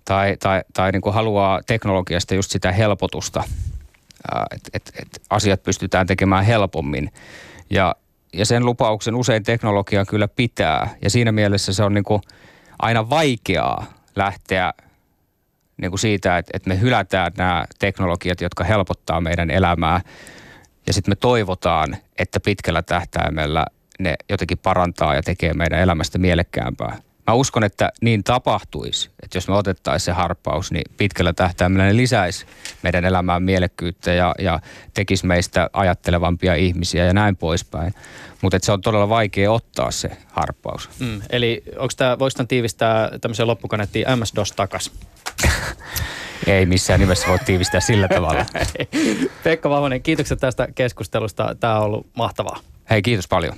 tai, tai, tai niin kuin haluaa teknologiasta just sitä helpotusta, että et, et asiat pystytään tekemään helpommin. Ja, ja sen lupauksen usein teknologia kyllä pitää ja siinä mielessä se on niin kuin aina vaikeaa lähteä niin kuin siitä, että, että me hylätään nämä teknologiat, jotka helpottaa meidän elämää – ja sitten me toivotaan, että pitkällä tähtäimellä ne jotenkin parantaa ja tekee meidän elämästä mielekkäämpää. Mä uskon, että niin tapahtuisi, että jos me otettaisiin se harppaus, niin pitkällä tähtäimellä ne lisäisi meidän elämään mielekkyyttä ja, ja tekisi meistä ajattelevampia ihmisiä ja näin poispäin. Mutta se on todella vaikea ottaa se harppaus. Mm, eli voiko tämän tiivistää tämmöiseen loppukanettiin MS-DOS takas? Ei missään nimessä voi tiivistää sillä tavalla. Pekka Vahvanen, kiitokset tästä keskustelusta. Tämä on ollut mahtavaa. Hei, kiitos paljon.